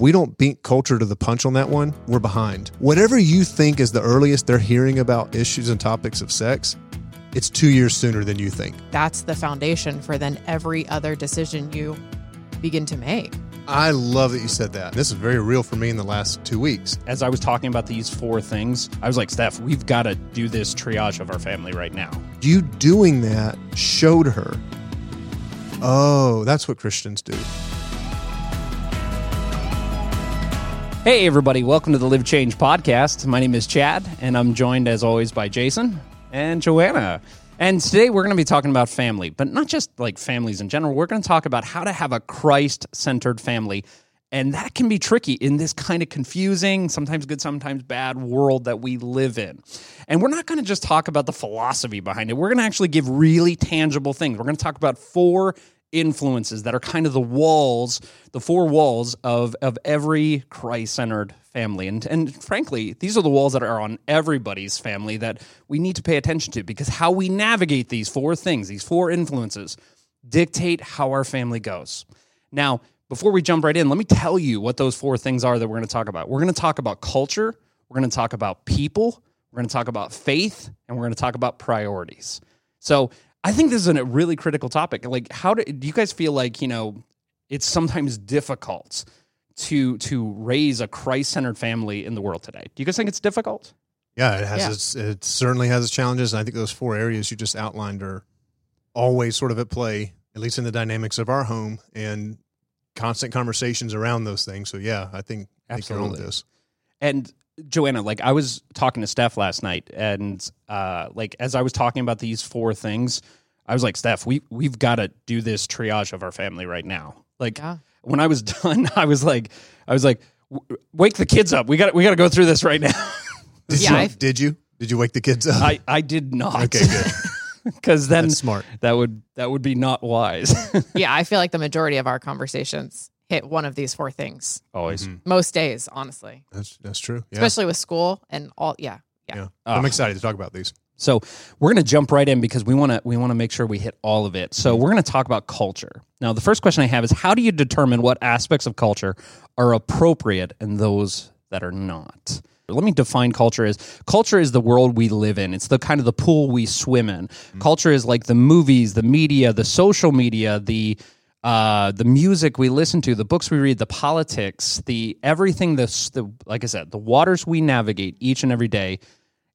we don't beat culture to the punch on that one, we're behind. Whatever you think is the earliest they're hearing about issues and topics of sex, it's two years sooner than you think. That's the foundation for then every other decision you begin to make. I love that you said that. This is very real for me in the last two weeks. As I was talking about these four things, I was like, Steph, we've got to do this triage of our family right now. You doing that showed her, oh, that's what Christians do. Hey, everybody, welcome to the Live Change podcast. My name is Chad, and I'm joined as always by Jason and Joanna. And today we're going to be talking about family, but not just like families in general. We're going to talk about how to have a Christ centered family. And that can be tricky in this kind of confusing, sometimes good, sometimes bad world that we live in. And we're not going to just talk about the philosophy behind it. We're going to actually give really tangible things. We're going to talk about four influences that are kind of the walls, the four walls of of every Christ centered family. And and frankly, these are the walls that are on everybody's family that we need to pay attention to because how we navigate these four things, these four influences, dictate how our family goes. Now, before we jump right in, let me tell you what those four things are that we're going to talk about. We're going to talk about culture, we're going to talk about people, we're going to talk about faith, and we're going to talk about priorities. So, I think this is a really critical topic. Like, how do, do you guys feel like you know it's sometimes difficult to to raise a Christ centered family in the world today? Do you guys think it's difficult? Yeah, it has Yeah. its it certainly has its challenges. And I think those four areas you just outlined are always sort of at play, at least in the dynamics of our home and constant conversations around those things. So yeah, I think I think you're on with Absolutely. this. And Joanna, like I was talking to Steph last night, and uh, like as I was talking about these four things, I was like, Steph, we we've got to do this triage of our family right now. Like Yeah. when I was done, I was like, I was like, "W- wake the kids up. We got we got to go through this right now. Did Yeah, you? I- did you? Did you wake the kids up? I I did not. okay, good. Because then That's smart. that would that would be not wise. yeah, I feel like the majority of our conversations hit one of these four things. Always. Mhm. Most days, honestly. That's that's true. Yeah. Especially with school and all yeah. Yeah. yeah. Ah. I'm excited to talk about these. So we're going to jump right in because we want to we want to make sure we hit all of it. So we're going to talk about culture. Now, the first question I have is how do you determine what aspects of culture are appropriate and those that are not? Let me define culture as culture is the world we live in. It's the kind of the pool we swim in. Culture is like the movies, the media, the social media, the uh, the music we listen to, the books we read, the politics, the everything. The, the like I said, the waters we navigate each and every day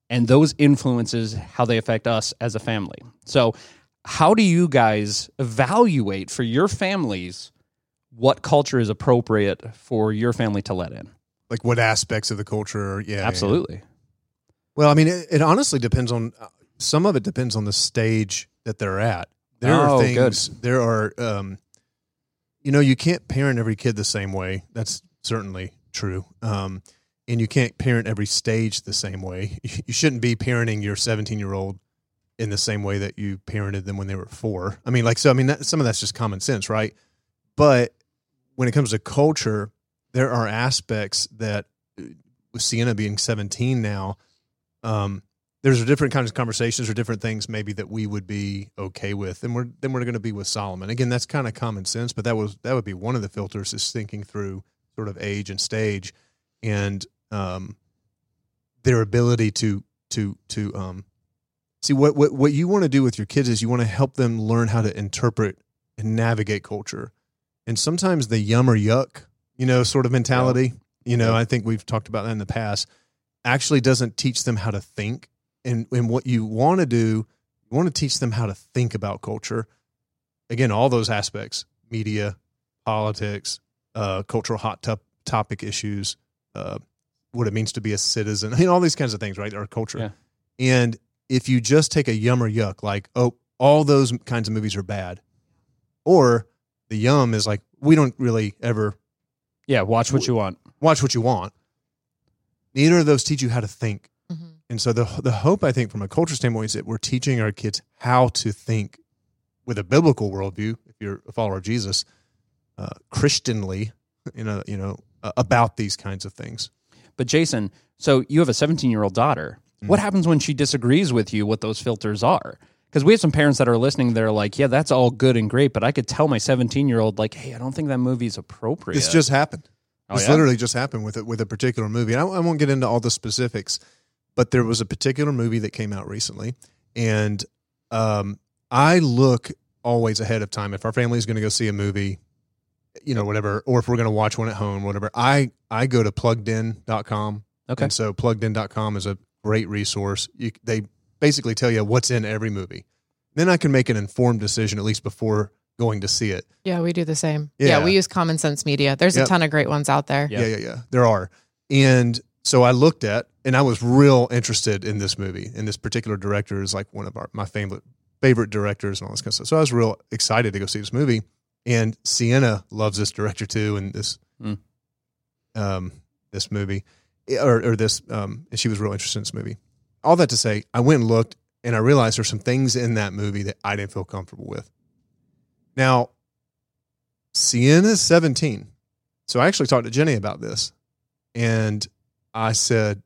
and those influences how they affect us as a family. So, how do you guys evaluate for your families what culture is appropriate for your family to let in? Like what aspects of the culture? are- Yeah, yeah, yeah. Absolutely. Well, I mean, it, it honestly depends on some of it depends on the stage that they're at. There Oh, are good. things. There are, um, you know, you can't parent every kid the same way. That's certainly true. Um, and you can't parent every stage the same way. You shouldn't be parenting your 17 year old in the same way that you parented them when they were four. I mean, like, so, I mean, that, some of that's just common sense, right? But when it comes to culture, there are aspects that, uh, with Sienna being 17 now, um, there's different kinds of conversations or different things maybe that we would be okay with, and we're then we're going to be with Solomon. Again, that's kind of common sense, but that was that would be one of the filters is thinking through sort of age and stage, and um, their ability to to to um, see what what what you want to do with your kids is you want to help them learn how to interpret and navigate culture, and sometimes the yum or yuck, you know, sort of mentality. You know, Yeah. I think we've talked about that in the past. Actually, doesn't teach them how to think, and and what you want to do, you want to teach them how to think about culture. Again, all those aspects: media, politics, uh, cultural hot top, topic issues, uh, what it means to be a citizen. I mean, all these kinds of things, right? Our culture. Yeah. And if you just take a yum or yuck, like, oh, all those kinds of movies are bad, or the yum is like, we don't really ever Yeah, watch what you want. watch what you want. Neither of those teach you how to think. And so the the hope I think from a culture standpoint is that we're teaching our kids how to think with a biblical worldview. If you're a follower of Jesus, uh, Christianly, you know, you know, uh, about these kinds of things. But Jason, so you have a 17 year old daughter. What happens when she disagrees with you what those filters are? Because we have some parents that are listening, they're like, yeah, that's all good and great, but I could tell my 17 year old, like, hey, I don't think that movie's appropriate. This just happened. Oh, this yeah? literally just happened with it with a particular movie. And I, I won't get into all the specifics, but there was a particular movie that came out recently, and um, I look always ahead of time if our family is going to go see a movie, you know, whatever, or if we're going to watch one at home, whatever. I I go to pluggedin.com. Okay. And so pluggedin.com is a great resource. You, they basically tell you what's in every movie. Then I can make an informed decision at least before going to see it. Yeah, we do the same. Yeah. Yeah, we use Common Sense Media. There's Yep. a ton of great ones out there. Yeah. Yeah, yeah, yeah. There are. And so I looked at and I was real interested in this movie. And this particular director is like one of our my favorite favorite directors and all this kind of stuff. So I was real excited to go see this movie. And Sienna loves this director too and this Mm. um this movie. Or or this um and she was real interested in this movie. All that to say, I went and looked and I realized there's some things in that movie that I didn't feel comfortable with. Now, Sienna's 17. So I actually talked to Jenny about this. And I said,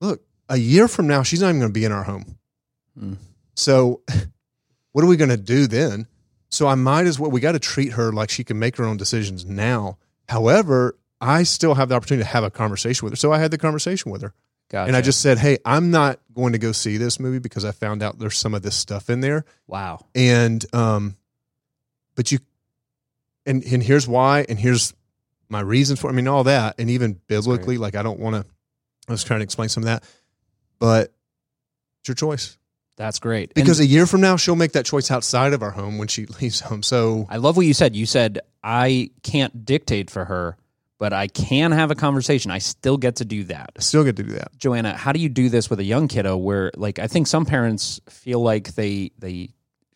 look, a year from now, she's not even going to be in our home. Hmm. So what are we going to do then? So I might as well, we got to treat her like she can make her own decisions now. However, I still have the opportunity to have a conversation with her. So I had the conversation with her. Gotcha. And I just said, hey, I'm not going to go see this movie because I found out there's some of this stuff in there wow. and um but you and and here's why and here's my reasons for i mean all that and even biblically like i don't want to i was trying to explain some of that but it's your choice That's great. And because a year from now she'll make that choice outside of our home when she leaves home so I love what you said. You said I can't dictate for her, but I can have a conversation. I still get to do that. i still get to do that Joanna, how do you do this with a young kiddo where like I think some parents feel like they they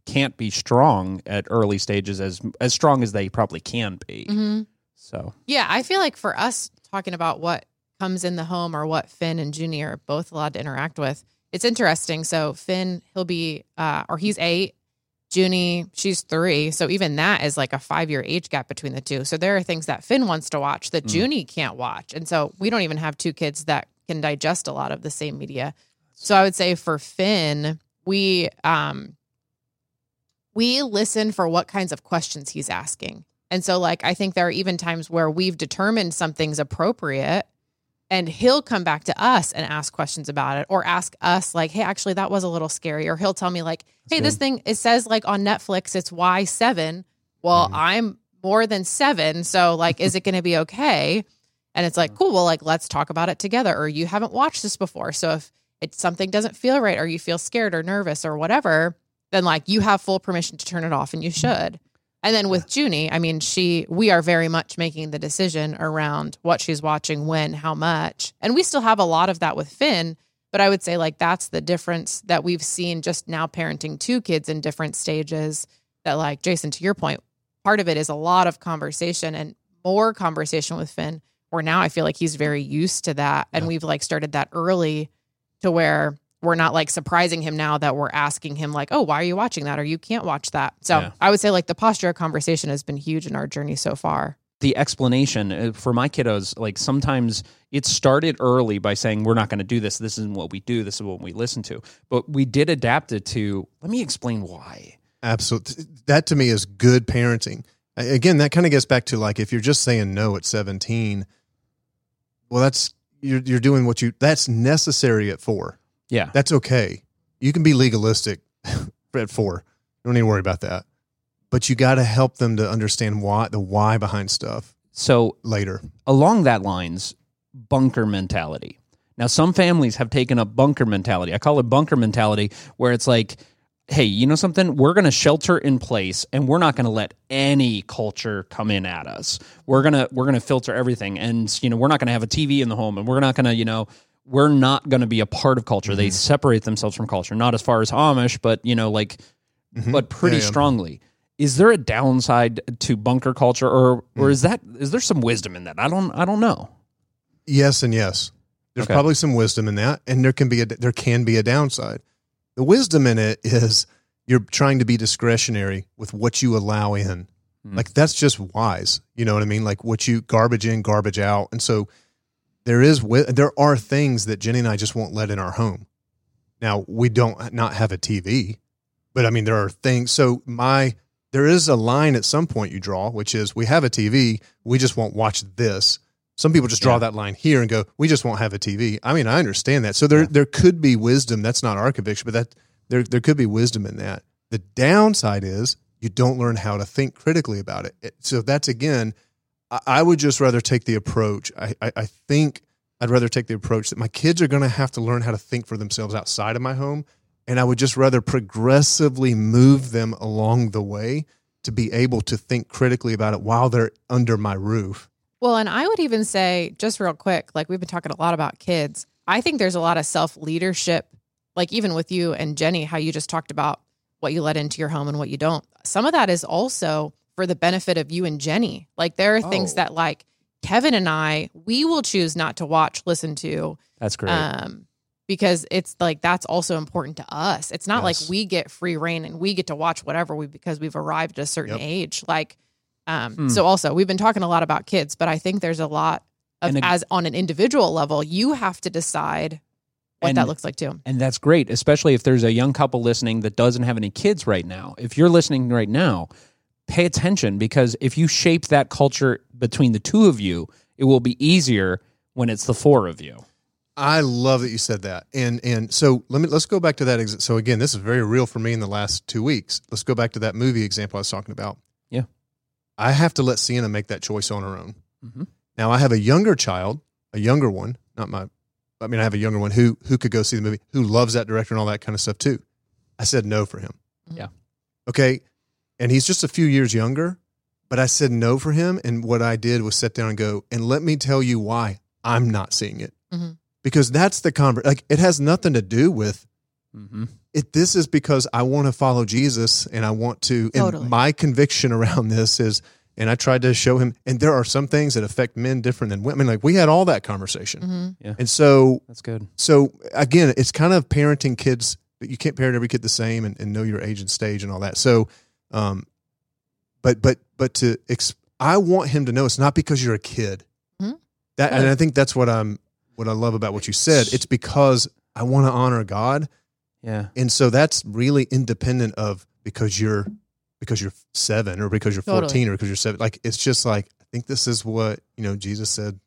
can't be strong at early stages as as strong as they probably can be. hmm So, Yeah, I feel like for us talking about what comes in the home or what Finn and Junie are both allowed to interact with, it's interesting. So Finn, he'll be, uh, or he's eight. Junie, she's three. So even that is like a five year age gap between the two. So there are things that Finn wants to watch that Mm. Junie can't watch. And so we don't even have two kids that can digest a lot of the same media. So I would say for Finn, we um we listen for what kinds of questions he's asking. And so like I think there are even times where we've determined something's appropriate and he'll come back to us and ask questions about it or ask us like, "Hey, actually that was a little scary." Or he'll tell me like, "Hey, this thing it says like on Netflix it's Y7." Well, Mhm. I'm more than 7, so like is it going to be okay? And it's like, "Cool, well like let's talk about it together." Or you haven't watched this before, so if it's something doesn't feel right or you feel scared or nervous or whatever, then like you have full permission to turn it off and you should. And then with Junie, I mean, she we are very much making the decision around what she's watching, when, how much. And we still have a lot of that with Finn, but I would say like that's the difference that we've seen just now parenting two kids in different stages that like Jason to your point, part of it is a lot of conversation and more conversation with Finn where now I feel like he's very used to that and Yeah. we've like started that early to where we're not like surprising him now that we're asking him like, "Oh, why are you watching that?" or "You can't watch that." So Yeah. I would say like the posture of conversation has been huge in our journey so far. the explanation uh, for my kiddos like sometimes it started early by saying we're not going to do this this isn't what we do this is what we listen to but we did adapt it to let me explain why Absolutely. That to me is good parenting. Again, that kind of gets back to like if you're just saying no at 17, well, that's you're you're doing what you that's necessary at four. Yeah That's okay. You can be legalistic at four. Don't need to worry about that. But you got to help them to understand why the why behind stuff so later. along that lines bunker mentality now some families have taken up bunker mentality i call it bunker mentality where it's like hey you know something we're going to shelter in place and we're not going to let any culture come in at us we're going to we're to filter everything and you know we're not going to have a tv in the home and we're not going to you know we're not going to be a part of culture they separate themselves from culture not as far as amish but you know like Mhm. but pretty Yeah, yeah. strongly is there a downside to bunker culture or or Mm. is that is there some wisdom in that i don't i don't know Yes and yes. There's Okay. probably some wisdom in that, and there can be a there can be a downside. The wisdom in it is you're trying to be discretionary with what you allow in. Hmm. Like that's just wise. You know what I mean? Like what you garbage in, garbage out, and so there is there are things that Jenny and I just won't let in our home. Now we don't not have a TV, but I mean there are things. So my there is a line at some point you draw, which is we have a TV, we just won't watch this. Some people just draw Yeah. that line here and go, we just won't have a TV. I mean, I understand that. So there Yeah. there could be wisdom. That's not our conviction, but that there there could be wisdom in that. The downside is you don't learn how to think critically about it. It- So that's again, I, would just rather take the approach. I, I, I think I'd rather take the approach that my kids are going to have to learn how to think for themselves outside of my home. And I would just rather progressively move them along the way to be able to think critically about it while they're under my roof. Well, and I would even say, just real quick, like we've been talking a lot about kids. I think there's a lot of self leadership, like even with you and Jenny, how you just talked about what you let into your home and what you don't. Some of that is also for the benefit of you and Jenny. Like there are things Oh. that, like Kevin and I, we will choose not to watch, listen to, That's great. um, because it's like that's also important to us. It's not Yes. like we get free reign and we get to watch whatever we because we've arrived at a certain Yep. age. Like, um, Hmm. so also we've been talking a lot about kids, but I think there's a lot of ag- as on an individual level, you have to decide what And- that looks like too. And that's great, especially if there's a young couple listening that doesn't have any kids right now. If you're listening right now, pay attention because if you shape that culture between the two of you, it will be easier when it's the four of you. I love that you said that. And and so let me let's go back to that. Ex- so again, this is very real for me in the last two weeks. Let's go back to that movie example I was talking about. Yeah. I have to let Sienna make that choice on her own. Mhm. Now I have a younger child, a younger one, not my. I mean, I have a younger one who who could go see the movie, who loves that director and all that kind of stuff too. I said no for him. Yeah. Okay, and he's just a few years younger, but I said no for him. And what I did was sit down and go, and let me tell you why I'm not seeing it Mhm. because that's the convert. Like it has nothing to do with Mm-hmm. it. This is because I want to follow Jesus and I want to. And Totally. my conviction around this is, and I tried to show him. And there are some things that affect men different than women. Like we had all that conversation, Mhm. and so That's good. so again, it's kind of parenting kids. You can't parent every kid the same and, and know your age and stage and all that. So, um, but but but to ex- I want him to know it's not because you're a kid. Mhm. That and I think that's what I'm what I love about what you said. It's because I want to honor God, Yeah. and so that's really independent of because you're because you're seven or because you're Totally. fourteen or because you're seven. Like it's just like I think this is what you know Jesus said.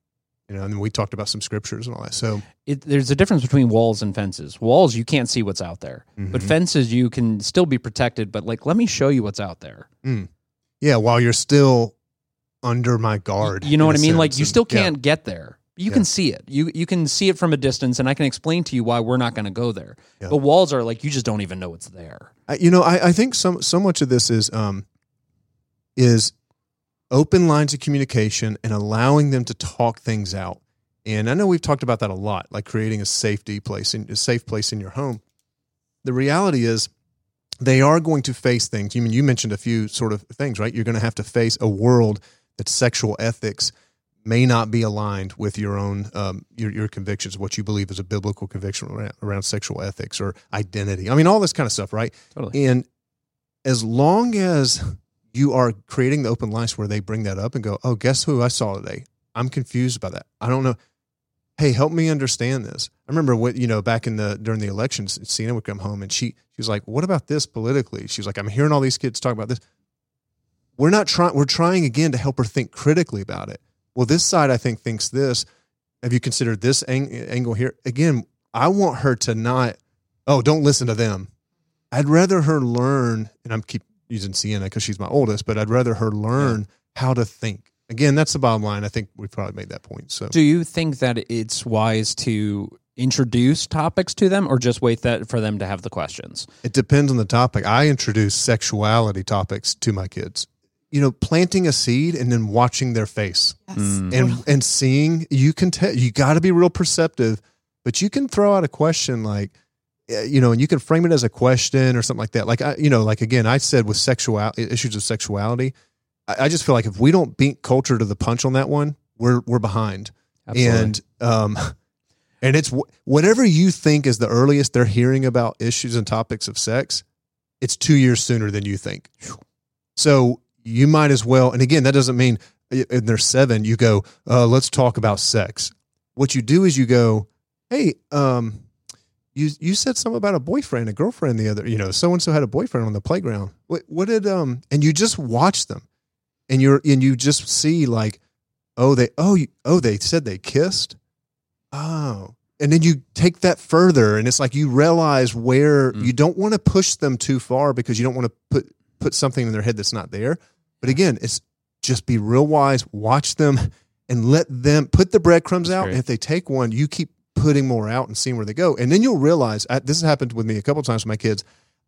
You know, and we talked about some scriptures and all that. So It, there's a difference between walls and fences. Walls, you can't see what's out there, but Mhm. fences, you can still be protected. But like, let me show you what's out there. Yeah, while you're still under my guard. You know what I mean? Like you still can't get there. You Yeah. can see it. You you can see it from a distance, and I can explain to you why we're not going to go there. Yeah. But walls are like you just don't even know it's there. I, you know, I, I think some so much of this is um is open lines of communication and allowing them to talk things out. And I know we've talked about that a lot, like creating a safety place in a safe place in your home. The reality is they are going to face things. You mean you mentioned a few sort of things, right? You're going to have to face a world that sexual ethics may not be aligned with your own um, your your convictions, what you believe is a biblical conviction around, around sexual ethics or identity. I mean, all this kind of stuff, right? Totally. And as long as you are creating the open lines where they bring that up and go, oh, guess who I saw today? I'm confused by that. I don't know. Hey, help me understand this. I remember what you know back in the during the elections, Sienna would come home and she she was like, "What about this politically?" She was like, "I'm hearing all these kids talk about this." We're not trying. We're trying again to help her think critically about it. Well, this side I think thinks this. Have you considered this ang- angle here? Again, I want her to not. Oh, don't listen to them. I'd rather her learn, and I'm keep using Sienna because she's my oldest, but I'd rather her learn how to think. Again, that's the bottom line. I think we've probably made that point. So Do you think that it's wise to introduce topics to them, or just wait that for them to have the questions? it depends on the topic. I introduce sexuality topics to my kids. You know, planting a seed and then watching their face Yes. Mm. and and seeing. You can tell. You got to be real perceptive, but you can throw out a question like, you know, and you can frame it as a question or something like that. Like I, you know, like again, I said with sexual issues of sexuality, I, I just feel like if we don't beat culture to the punch on that one, we're we're behind. And um, and it's whatever you think is the earliest they're hearing about issues and topics of sex, it's two years sooner than you think. So you might as well. And again, that doesn't mean in their seven you go, uh, let's talk about sex. What you do is you go, hey, um, you you said something about a boyfriend, a girlfriend the other, you know, so and so had a boyfriend on the playground. What what did um and you just watch them and you're and you just see like oh they oh you, oh they said they kissed. Oh. And then you take that further and it's like you realize where Mm. you don't want to push them too far because you don't want to put put something in their head that's not there. But again, it's just be real wise, watch them and let them put the breadcrumbs That's out. great. And if they take one, you keep putting more out and seeing where they go. And then you'll realize I, this has happened with me a couple of times with my kids.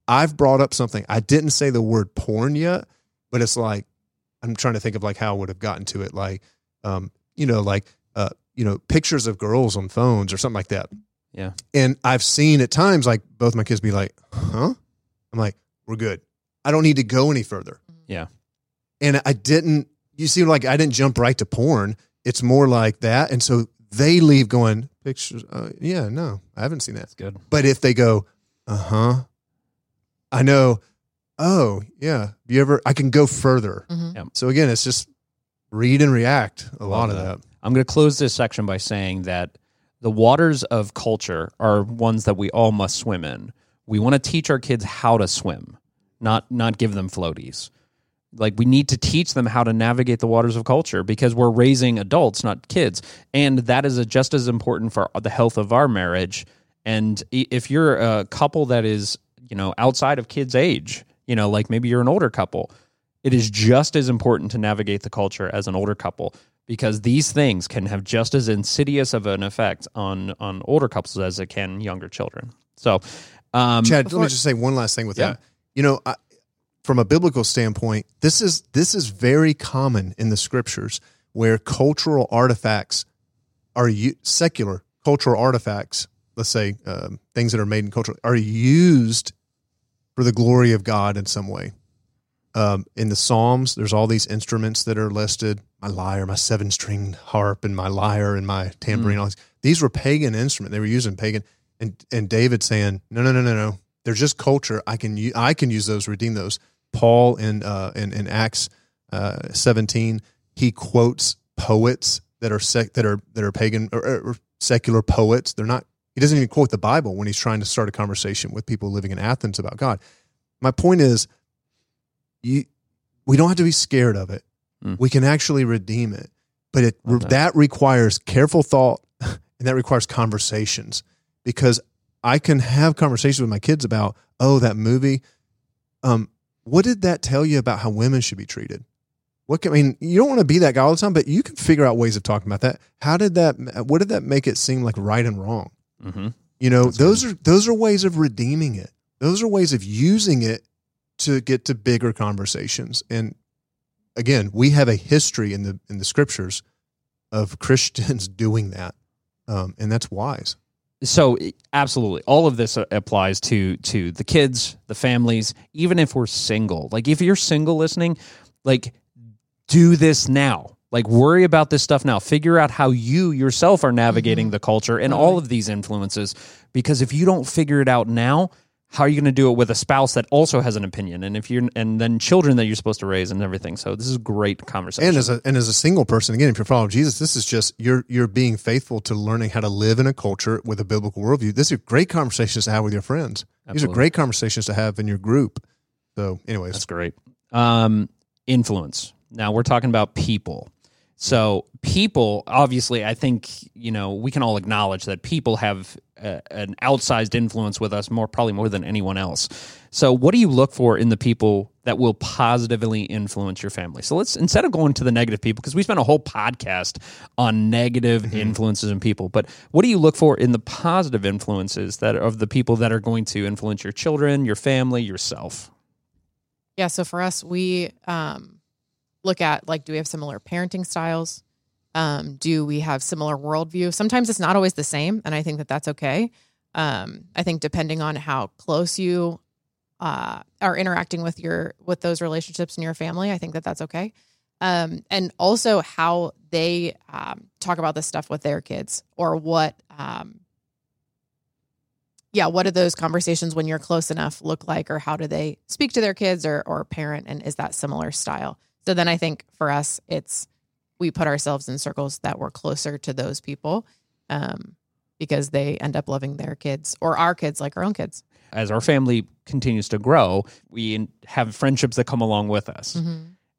I've brought up something. I didn't say the word porn yet, but it's like I'm trying to think of like how I would have gotten to it. Like, um, you know, like uh, you know, pictures of girls on phones or something like that. Yeah. And I've seen at times like both my kids be like, "Huh?" I'm like, "We're good. I don't need to go any further." Yeah. And I didn't. You seem like I didn't jump right to porn. It's more like that, and so they leave going pictures. Uh, yeah, no, I haven't seen that. That's good. But if they go, uh huh, I know. Oh yeah, you ever? I can go further. Mhm. So again, it's just read and react. A lot of that. that. I'm going to close this section by saying that the waters of culture are ones that we all must swim in. We want to teach our kids how to swim, not not give them floaties. Like we need to teach them how to navigate the waters of culture because we're raising adults, not kids, and that is a, just as important for the health of our marriage. And if you're a couple that is, you know, outside of kids' age, you know, like maybe you're an older couple, it is just as important to navigate the culture as an older couple because these things can have just as insidious of an effect on on older couples as it can younger children. So, um, Chad, let me just say one last thing with Yeah. that. You know, I, from a biblical standpoint, this is this is very common in the scriptures where cultural artifacts are u- secular cultural artifacts. Let's say um, things that are made in culture are used for the glory of God in some way. Um, in the Psalms, there's all these instruments that are listed: my lyre, my seven-stringed harp, and my lyre and my tambourine. All these. these were pagan instruments; they were using pagan. And and David saying, no, no, no, no, no. They're just culture. I can u- I can use those, redeem those. Paul in uh, in, in Acts uh, 17, he quotes poets that are sec- that are that are pagan or, or secular poets. They're not. He doesn't even quote the Bible when he's trying to start a conversation with people living in Athens about God. My point is, you we don't have to be scared of it. Mm. We can actually redeem it, but it that. that requires careful thought and that requires conversations because I can have conversations with my kids about, oh, that movie. Um, what did that tell you about how women should be treated? What can, I mean, you don't want to be that guy all the time, but you can figure out ways of talking about that. How did that? What did that make it seem like right and wrong? mhm. You know, That's those are those are ways of redeeming it. Those are ways of using it to get to bigger conversations. And again, we have a history in the in the scriptures of Christians doing that, um, and that's wise. So absolutely. All of this uh, applies to to the kids the families even if we're single. Like if you're single listening like do this now. Like worry about this stuff now. Figure out how you yourself are navigating Mhm. the culture and all of these influences because if you don't figure it out now how are you going to do it with a spouse that also has an opinion and if you're and then children that you're supposed to raise and everything so this is a great conversation And as a and as a single person, again, if you're following Jesus, this is just you're you're being faithful to learning how to live in a culture with a biblical worldview. These are great conversations to have with your friends. These are great conversations to have in your group. So, anyways, That's great. Um, influence. Now we're talking about people. So people, obviously, I think you know we can all acknowledge that people have uh, an outsized influence with us more, probably more than anyone else. So, what do you look for in the people that will positively influence your family? So let's instead of going to the negative people, because we spent a whole podcast on negative influences in people, but what do you look for in the positive influences that of the people that are going to influence your children, your family, yourself? Yeah. So for us, we um, look at like, do we have similar parenting styles? Um, do we have similar worldview? Sometimes it's not always the same, and I think that that's okay. Um, I think depending on how close you uh, are interacting with your with those relationships in your family, I think that that's okay. Um, and also how they um, talk about this stuff with their kids, or what, um, yeah, what do those conversations when you're close enough look like, or how do they speak to their kids or or parent, and is that similar style? So then I think for us, it's we put ourselves in circles that were closer to those people, um, because they end up loving their kids or our kids like our own kids. As our family continues to grow, we have friendships that come along with us.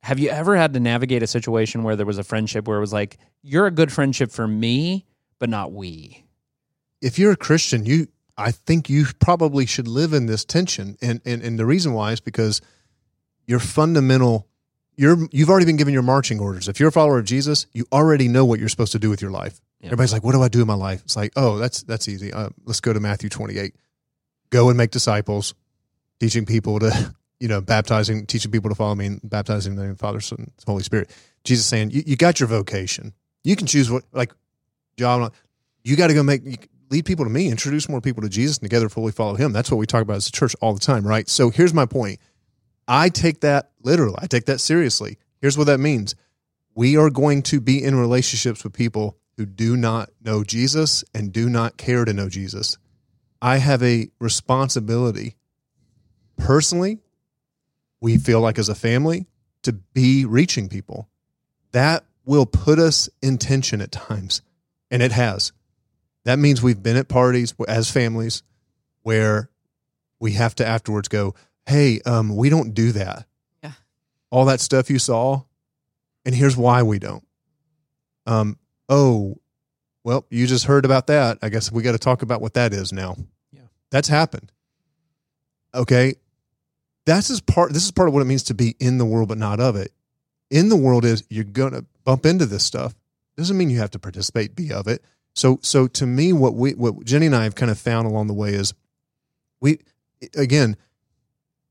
Have you ever had to navigate a situation where there was a friendship where it was like, you're a good friendship for me, but not we? if you're a Christian, you I think you probably should live in this tension. And and, and the reason why is because your fundamental you're you've already been given your marching orders. If you're a follower of Jesus, you already know what you're supposed to do with your life. Yeah. Everybody's like, "What do I do in my life?" It's like, "Oh, that's that's easy. Uh, let's go to Matthew 28. Go and make disciples, teaching people to, you know, baptizing, teaching people to follow me, and baptizing in the name of the Father, Son, Holy Spirit." Jesus saying, "You, you got your vocation. You can choose what like job. You got to go make you, lead people to me, introduce more people to Jesus, and together fully follow Him. That's what we talk about as a church all the time, right? So here's my point. I take that literally. I take that seriously. Here's what that means. We are going to be in relationships with people who do not know Jesus and do not care to know Jesus. I have a responsibility personally, we feel like as a family, to be reaching people. That will put us in tension at times, and it has. That means we've been at parties as families where we have to afterwards go, hey, um, we don't do that. Yeah. All that stuff you saw, and here's why we don't. Um, oh, well, you just heard about that. I guess we got to talk about what that is now. Yeah. That's happened. Okay. That's is part this is part of what it means to be in the world but not of it. In the world is you're gonna bump into this stuff. Doesn't mean you have to participate, be of it. So so to me, what we what Jenny and I have kind of found along the way is we again,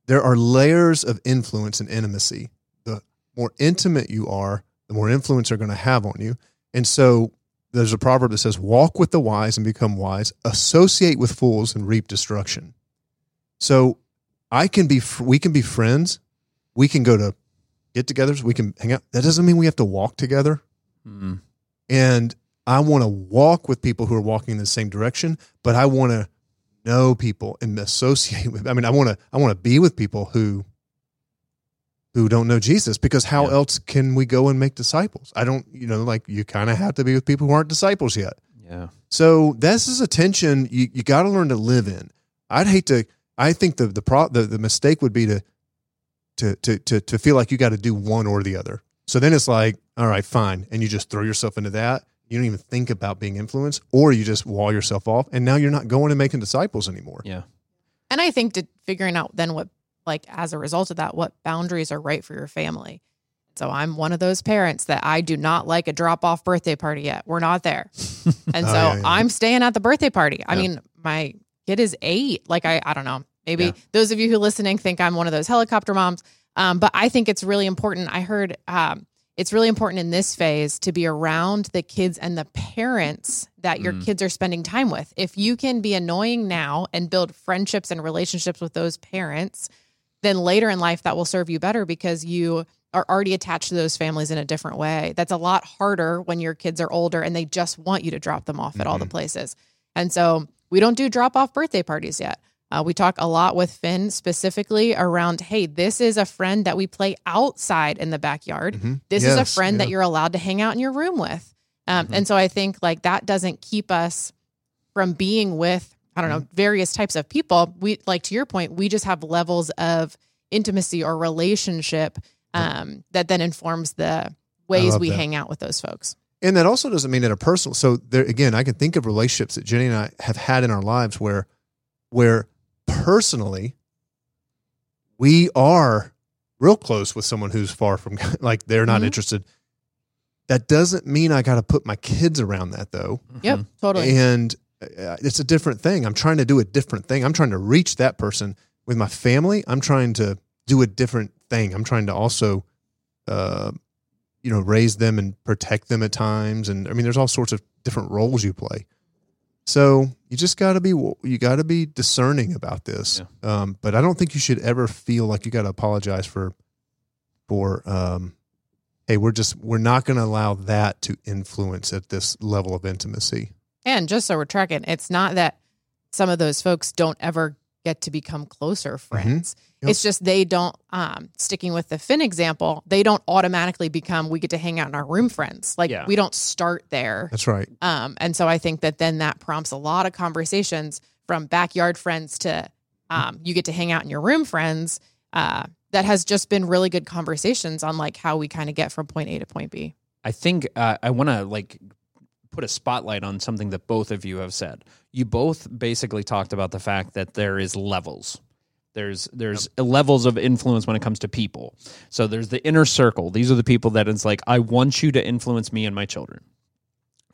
there are layers of influence and intimacy. The more intimate you are, the more influence they're going to have on you. And so there's a proverb that says, Walk with the wise and become wise, associate with fools and reap destruction. So I can be, we can be friends. We can go to get togethers. We can hang out. That doesn't mean we have to walk together. Mm. And I want to walk with people who are walking in the same direction, but I want to know people and associate with. I mean, I want to, I want to be with people who, who don't know Jesus because how Yeah. else can we go and make disciples? I don't, you know, like you kind of have to be with people who aren't disciples yet. Yeah. So this is a tension you, you got to learn to live in. I'd hate to. I think the the pro the, the mistake would be to to to to to feel like you got to do one or the other. So then it's like, all right, fine, and you just throw yourself into that. You don't even think about being influenced, or you just wall yourself off, and now you're not going and making disciples anymore. Yeah. And I think to figuring out then what, like, as a result of that, what boundaries are right for your family. So I'm one of those parents that I do not like a drop off birthday party yet. We're not there. And Oh, so yeah, yeah. I'm staying at the birthday party. I Yeah. mean, my kid is eight. Like, I, I don't know. Maybe Yeah. those of you who listening think I'm one of those helicopter moms. Um, but I think it's really important. I heard um, it's really important in this phase to be around the kids and the parents that your Mm. kids are spending time with. If you can be annoying now and build friendships and relationships with those parents, then later in life that will serve you better because you are already attached to those families in a different way. That's a lot harder when your kids are older and they just want you to drop them off at all the places. And so we don't do drop off birthday parties yet. Uh, we talk a lot with Finn specifically around, hey, this is a friend that we play outside in the backyard. Mhm. This is a Yes, friend that you're allowed to hang out in your room with. Um, Mhm. And so I think like that doesn't keep us from being with, I don't know, various types of people. We, like to your point, we just have levels of intimacy or relationship um, that then informs the ways we that. hang out with those folks. And that also doesn't mean that a personal. So there again, I can think of relationships that Jenny and I have had in our lives where, where personally, we are real close with someone who's far from like they're not Mhm. interested. That doesn't mean I got to put my kids around that though. Yep, totally. And uh, it's a different thing. I'm trying to do a different thing. I'm trying to reach that person with my family. I'm trying to do a different thing. I'm trying to also, uh, you know, raise them and protect them at times. And I mean, there's all sorts of different roles you play. So you just got to be you got to be discerning about this. Um, but I don't think you should ever feel like you got to apologize for for um, hey, we're just we're not going to allow that to influence at this level of intimacy. And just so we're tracking, it's not that some of those folks don't ever get to become closer Mm-hmm. Yep. It's just they don't um sticking with the Finn example, they don't automatically become we get to hang out in our room friends. Like Yeah. we don't start there. That's right. Um, and so I think that then that prompts a lot of conversations from backyard friends to um, you get to hang out in your room friends. Uh, that has just been really good conversations on like how we kind of get from point A to point B. I think uh, I want to like put a spotlight on something that both of you have said. You both basically talked about the fact that there is levels. There's there's levels of influence when it comes to people. So there's the inner circle. These are the people that it's like I want you to influence me and my children.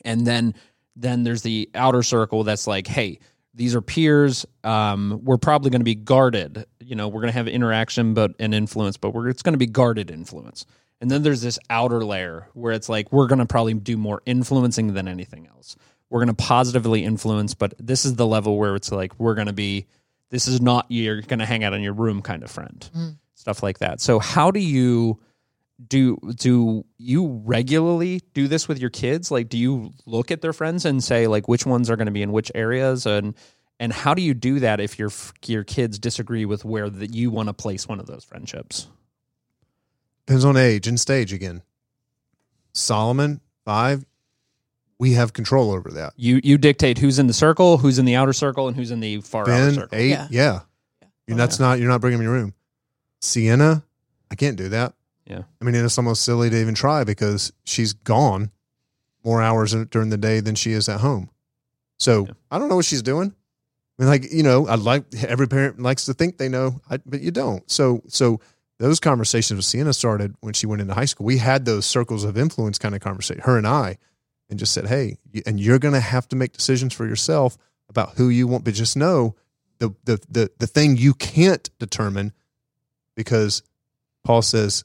And then then there's the outer circle that's like, hey, these are peers. Um, we're probably going to be guarded. You know, we're going to have interaction, but and influence, but we're it's going to be guarded influence. And then there's this outer layer where it's like we're going to probably do more influencing than anything else. We're going to positively influence, but this is the level where it's like we're going to be. This is not you're going to hang out in your room kind of friend, hmm. stuff like that. So how do you? do do you regularly do this with your kids like do you look at their friends and say like which ones are going to be in which areas and and how do you do that if your your kids disagree with where that you want to place one of those friendships Depends on age and stage again. Solomon, five, we have control over that. you you dictate who's in the circle who's in the outer circle and who's in the far outer Ben, circle eight, Yeah. yeah. You're, that's not, you're not bringing them in your room. Sienna, I can't do that. Yeah. I mean, it's almost silly to even try because she's gone more hours during the day than she is at home. So Yeah. I don't know what she's doing. I mean, like, you know, I like every parent likes to think they know, I, but you don't. So, so those conversations with Sienna started when she went into high school. We had those circles of influence kind of conversation, her and I, and just said, Hey, and you're going to have to make decisions for yourself about who you want, but just know the, the, the, the thing you can't determine because Paul says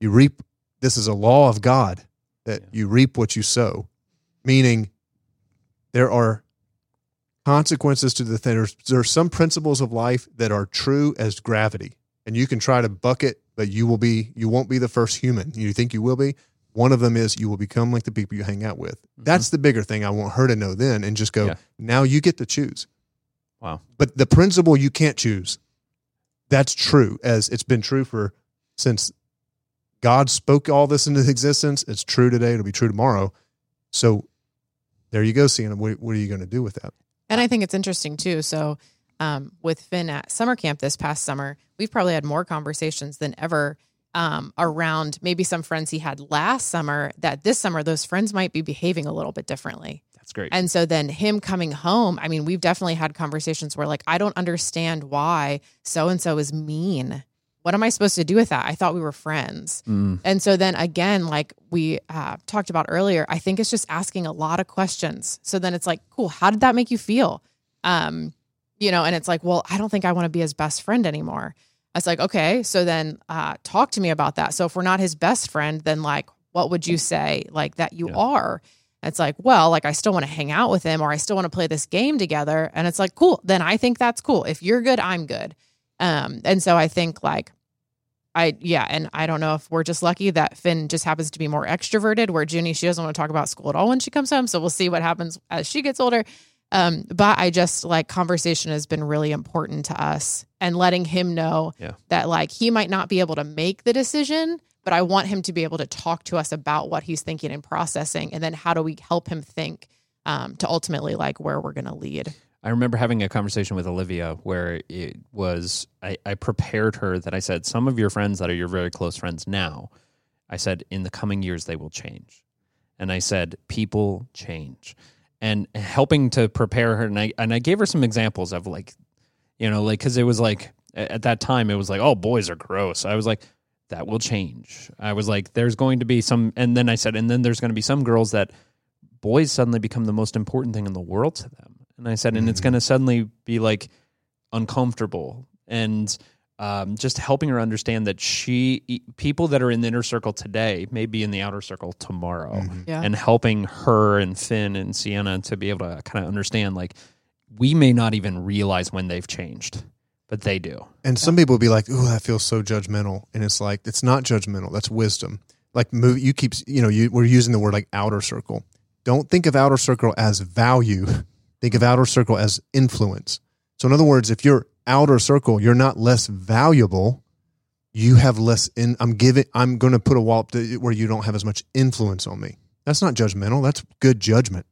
you reap, this is a law of God that Yeah. you reap what you sow, meaning there are consequences to the thing. There's, there are some principles of life that are true as gravity, and you can try to bucket, but you will be you won't be the first human. You think you will be. One of them is you will become like the people you hang out with. That's the bigger thing. I want her to know then, and just go. Yeah. Now you get to choose. wow But the principle you can't choose. That's true, as it's been true for since God spoke all this into existence. It's true today. It'll be true tomorrow. So there you go, Sienna. What, what are you going to do with that? And I think it's interesting too. So, um, with Finn at summer camp this past summer, we've probably had more conversations than ever um, around maybe some friends he had last summer that this summer those friends might be behaving a little bit differently. that's great And so then him coming home, I mean, we've definitely had conversations where like, I don't understand why so and so is mean. What am I supposed to do with that? I thought we were friends. Mm, And so then again, like we uh, talked about earlier, I think it's just asking a lot of questions. So then it's like, cool, how did that make you feel? Um, you know, and it's like, well, I don't think I want to be his best friend anymore. Was like, okay, so then uh, talk to me about that. So if we're not his best friend, then like, what would you say like that you Yeah. are? It's like, well, like I still want to hang out with him or I still want to play this game together. And it's like, cool, then I think that's cool. If you're good, I'm good. Um, and so I think like I yeah, and I don't know if we're just lucky that Finn just happens to be more extroverted, where Junie she doesn't want to talk about school at all when she comes home. So we'll see what happens as she gets older. Um, but I just like conversation has been really important to us, and letting him know Yeah. that like he might not be able to make the decision, but I want him to be able to talk to us about what he's thinking and processing, and then how do we help him think um, to ultimately like where we're going to lead. I remember having a conversation with Olivia where it was I, I prepared her that I said some of your friends that are your very close friends now, I said in the coming years they will change, and I said people change, and helping to prepare her and I and I gave her some examples of like, you know, like because it was like at that time it was like oh boys are gross. I was like that will change. I was like there's going to be some, and then I said and then there's going to be some girls that boys suddenly become the most important thing in the world to them. And I said, and it's Mhm. going to suddenly be like uncomfortable and um, just helping her understand that she, e, people that are in the inner circle today may be in the outer circle tomorrow Mhm. Yeah. and helping her and Finn and Sienna to be able to kind of understand like we may not even realize when they've changed, but they do. And some people will be like, "Oh, that feels so judgmental," and it's like it's not judgmental. That's wisdom. Like move, you keep, you know, you we're using the word like outer circle. Don't think of outer circle as value. Think of outer circle as influence. So in other words, if your outer circle, you're not less valuable. You have less in I'm giving I'm going to put a wall up to, where you don't have as much influence on me. That's not judgmental. That's good judgment.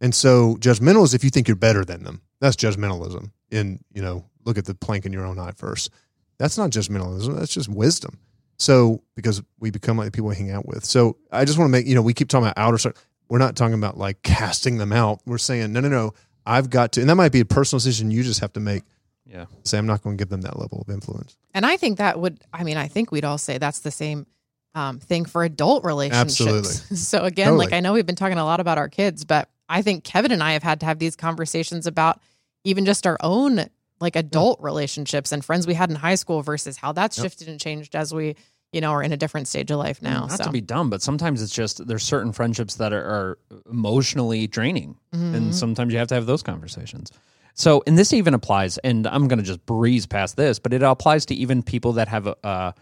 And so judgmental is if you think you're better than them. That's judgmentalism. In, you know, look at the plank in your own eye first. That's not judgmentalism. That's just wisdom. So because we become like the people we hang out with. So I just want to make, you know, we keep talking about outer circle. We're not talking about like casting them out. We're saying, no, no, no. I've got to, and that might be a personal decision you just have to make. Yeah. Say, I'm not going to give them that level of influence. And I think that would, I mean, I think we'd all say that's the same um, thing for adult relationships. Absolutely. so again, Totally. like I know we've been talking a lot about our kids, but I think Kevin and I have had to have these conversations about even just our own like adult relationships and friends we had in high school versus how that's Yep. shifted and changed as we, you know, are in a different stage of life now. Not so to be dumb, but sometimes it's just there's certain friendships that are, are emotionally draining, Mhm. and sometimes you have to have those conversations. So, and this even applies, and I'm going to just breeze past this, but it applies to even people that have a. Uh,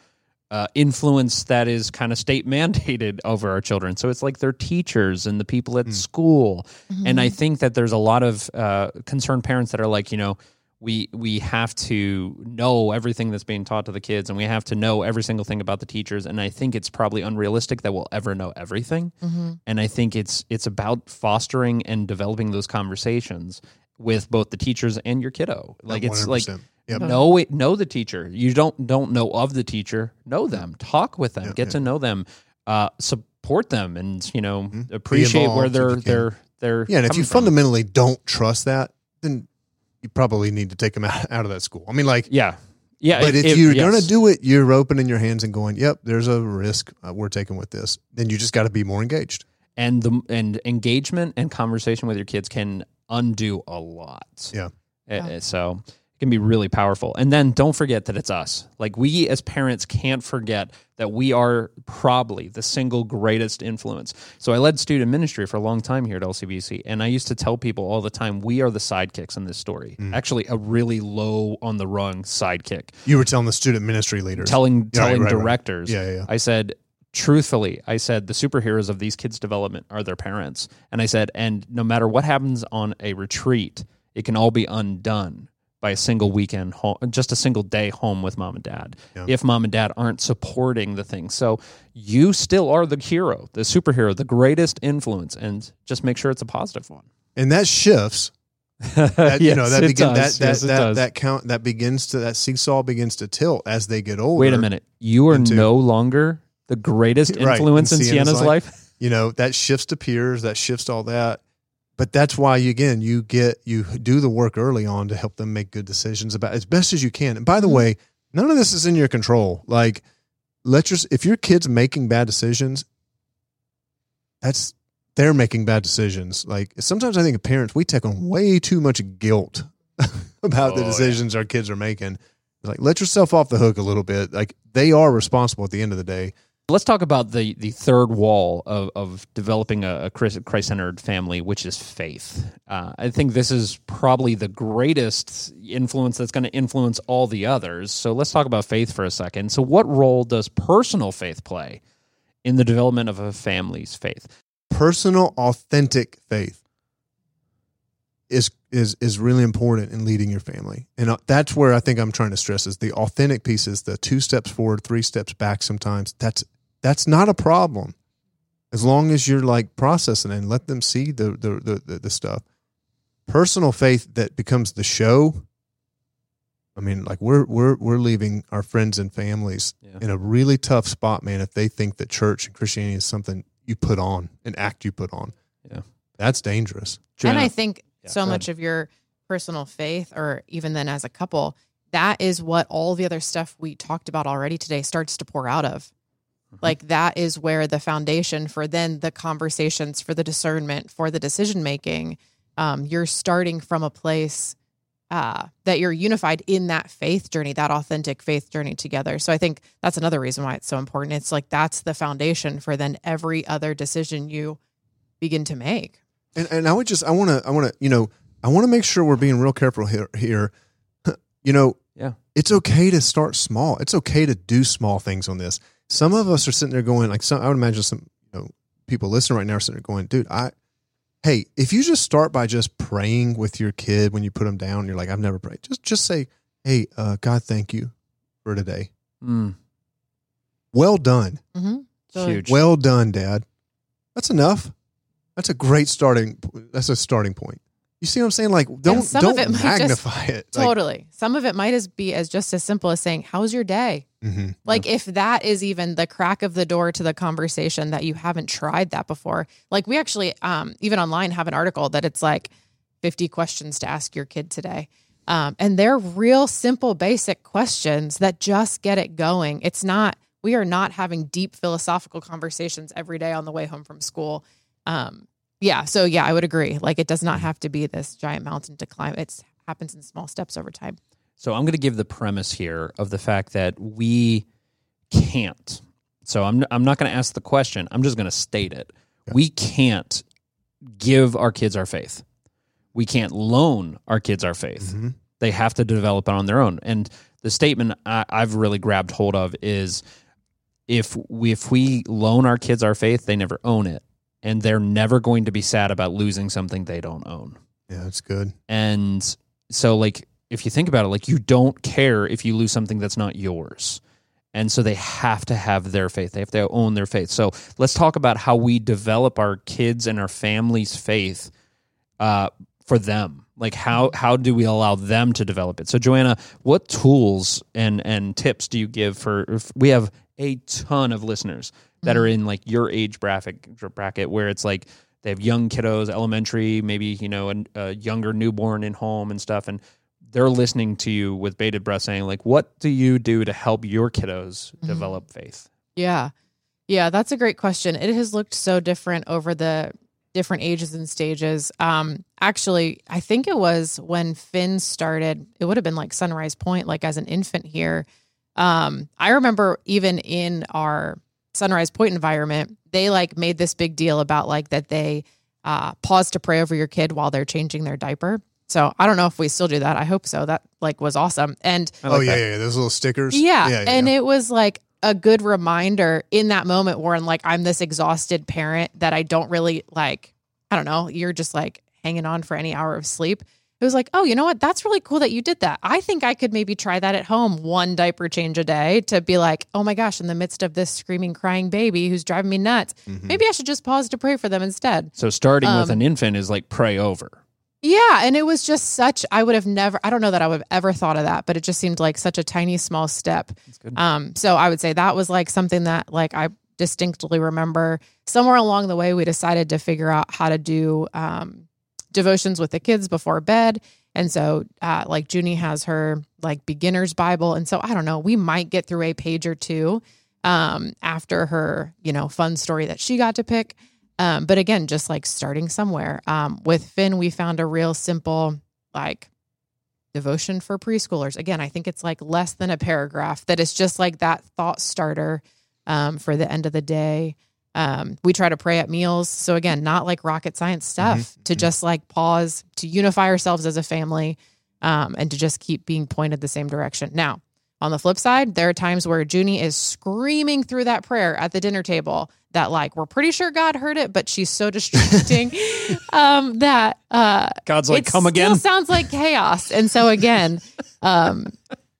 uh, influence that is kind of state mandated over our children. So it's like their teachers and the people at school. And I think that there's a lot of uh, concerned parents that are like, you know, we we have to know everything that's being taught to the kids, and we have to know every single thing about the teachers. And I think it's probably unrealistic that we'll ever know everything. Mhm. And I think it's it's about fostering and developing those conversations with both the teachers and your kiddo. Like it's like Yep. know it, know the teacher. You don't don't know of the teacher. Know them. Talk with them. Yeah, get yeah. to know them. Uh, support them, and you know Mhm. Appreciate where they're they're they're Yeah. And if you from. fundamentally don't trust that, then you probably need to take them out, out of that school. I mean, like, yeah yeah. but if, it- you're yes. going to do it, you're opening your hands and going, yep, there's a risk uh, we're taking with this. Then you just got to be more engaged. and the and engagement and conversation with your kids can undo a lot. Yeah. Uh, uh, so it can be really powerful. And then don't forget that it's us. Like we as parents can't forget that we are probably the single greatest influence. So I led student ministry for a long time here at LCBC, and I used to tell people all the time we are the sidekicks in this story. Mm. Actually, a really low on the rung sidekick. You were telling the student ministry leaders. Telling Yeah, telling right, right. directors. Yeah, yeah, yeah. I said, truthfully, I said the superheroes of these kids' development are their parents. And I said, and no matter what happens on a retreat, it can all be undone by a single weekend home, just a single day home with mom and dad. Yeah. If mom and dad aren't supporting the thing. So you still are the hero, the superhero, the greatest influence, and just make sure it's a positive one. and that shifts. That, you know, that begin, that that Yes, that, that count that begins to that seesaw begins to tilt as they get older. Wait a minute. You are into- no longer the greatest Right, influence in in Sienna's Sienna's life. life. you know that shifts to peers that shifts all that but that's why you again you get you do the work early on to help them make good decisions about as best as you can and by the Mhm. way none of this is in your control like let your if your kids making bad decisions that's they're making bad decisions like sometimes i think parents we take on way too much guilt about the Oh, yeah. decisions our kids are making like let yourself off the hook a little bit like they are responsible at the end of the day Let's talk about the the third wall of, of developing a, a Christ centered family, which is faith. Uh, I think this is probably the greatest influence that's going to influence all the others. So let's talk about faith for a second. So, what role does personal faith play in the development of a family's faith? personal authentic faith is is is really important in leading your family and uh, that's where i think i'm trying to stress is the authentic piece is the two steps forward three steps back sometimes that's that's not a problem. As long as you're like processing and let them see the the the, the, the stuff. Personal faith that becomes the show. I mean like we're we're we're leaving our friends and families Yeah. in a really tough spot man if they think that church and christianity is something you put on an act you put on. Yeah. that's dangerous. And I think Yeah, so go much of your personal faith, or even then as a couple, that is what all the other stuff we talked about already today starts to pour out of. Mhm. Like that is where the foundation for then the conversations, for the discernment, for the decision making. Um, you're starting from a place uh, that you're unified in that faith journey, that authentic faith journey together. So I think that's another reason why it's so important. It's like that's the foundation for then every other decision you begin to make. and, and i would just i want to i want to you know i want to make sure we're being real careful here here you know Yeah. it's okay to start small it's okay to do small things on this some of us are sitting there going like some i would imagine some you know people listening right now are sitting there going dude i hey if you just start by just praying with your kid when you put them down you're like i've never prayed just just say Hey, uh, God, thank you for today. Mm, Well done. hmm huge. Well done, Dad. That's enough. That's a great starting. That's a starting point. You see what I'm saying? Like, don't some don't it might just- magnify it. Like, Totally. Some of it might as be as just as simple as saying, "How's your day?" Mhm. Like if that is even the crack of the door to the conversation that you haven't tried that before. Like we actually um even online have an article that it's like 50 questions to ask your kid today. Um and they're real simple basic questions that just get it going. It's not we are not having deep philosophical conversations every day on the way home from school. Um yeah, so yeah, I would agree. Like it does not have to be this giant mountain to climb. It happens in small steps over time. So I'm going to give the premise here of the fact that we can't. So I'm I'm not going to ask the question. I'm just going to state it. We can't give our kids our faith. We can't loan our kids our faith. Mhm. They have to develop it on their own. And the statement I, I've really grabbed hold of is if we if we loan our kids our faith, they never own it, and they're never going to be sad about losing something they don't own. Yeah, that's good. And so, like, if you think about it, like, you don't care if you lose something that's not yours. And so they have to have their faith. They have to own their faith. So let's talk about how we develop our kids and our family's faith uh, for them. Like how how do we allow them to develop it? So Joanna, what tools and and tips do you give for? If we have a ton of listeners that are in like your age bracket bracket where it's like they have young kiddos, elementary, maybe you know a, a younger newborn in home and stuff, and they're listening to you with bated breath, saying like, "What do you do to help your kiddos develop faith?" Yeah. Yeah, that's a great question. It has looked so different over the different ages and stages. Um actually, I think it was when Finn started, it would have been like Sunrise Point like as an infant here. Um I remember even in our Sunrise Point environment, they like made this big deal about like that they uh pause to pray over your kid while they're changing their diaper. So, I don't know if we still do that. I hope so. That like was awesome. And like oh yeah, that. yeah, yeah, those little stickers. yeah. yeah, and yeah. it was like a good reminder in that moment where I'm like I'm this exhausted parent that I don't really like, I don't know, you're just like hanging on for any hour of sleep. It was like, oh, you know what? That's really cool that you did that. I think I could maybe try that at home, one diaper change a day to be like, oh my gosh, in the midst of this screaming, crying baby who's driving me nuts, Mhm. maybe I should just pause to pray for them instead. So starting with Um, an infant is like pray over. Yeah, and it was just such I would have never I don't know that I would have ever thought of that, but it just seemed like such a tiny small step. Um so I would say that was like something that like I distinctly remember somewhere along the way we decided to figure out how to do um devotions with the kids before bed. And so uh like Junie has her like beginner's Bible and so I don't know, we might get through a page or two um after her, you know, fun story that she got to pick. Um, but again, just like starting somewhere. Um, with Finn, we found a real simple like devotion for preschoolers. Again, I think it's like less than a paragraph that is just like that thought starter um, for the end of the day. Um, we try to pray at meals. So again, not like rocket science stuff to just like pause, to unify ourselves as a family, um, and to just keep being pointed the same direction. Now, on the flip side, there are times where Junie is screaming through that prayer at the dinner table that like we're pretty sure God heard it, but she's so distracting um, that uh, God's like, come again. Still sounds like chaos. And so again, um,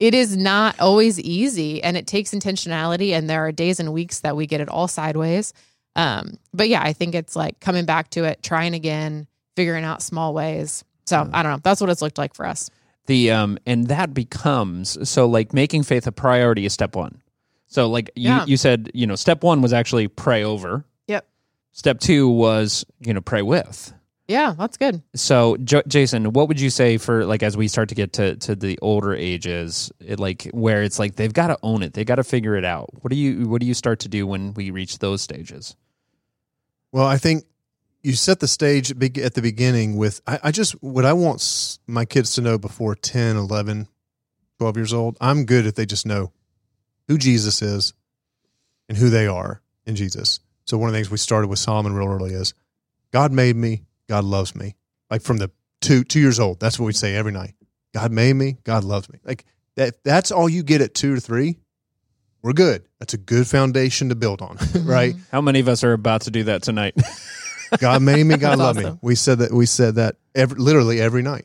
it is not always easy, and it takes intentionality. And there are days and weeks that we get it all sideways. Um, but yeah, I think it's like coming back to it, trying again, figuring out small ways. So I don't know. That's what it's looked like for us. the um and that becomes so like making faith a priority is step one so like you, Yeah. you said you know step one was actually pray over Yep. step two was you know pray with Yeah, that's good. so J- jason what would you say for like as we start to get to to the older ages it, like where it's like they've got to own it they got to figure it out what do you what do you start to do when we reach those stages Well, I think you set the stage at the beginning with I, I just what I want my kids to know before 10, 11, 12 years old. I'm good if they just know who Jesus is and who they are in Jesus. So one of the things we started with Solomon real early is God made me, God loves me. Like from the two two years old, that's what we say every night. God made me, God loves me. Like that that's all you get at two or three. We're good. That's a good foundation to build on, right? Mm-hmm. how many of us are about to do that tonight God made me, God That's loved awesome. me. We said that we said that every, literally every night.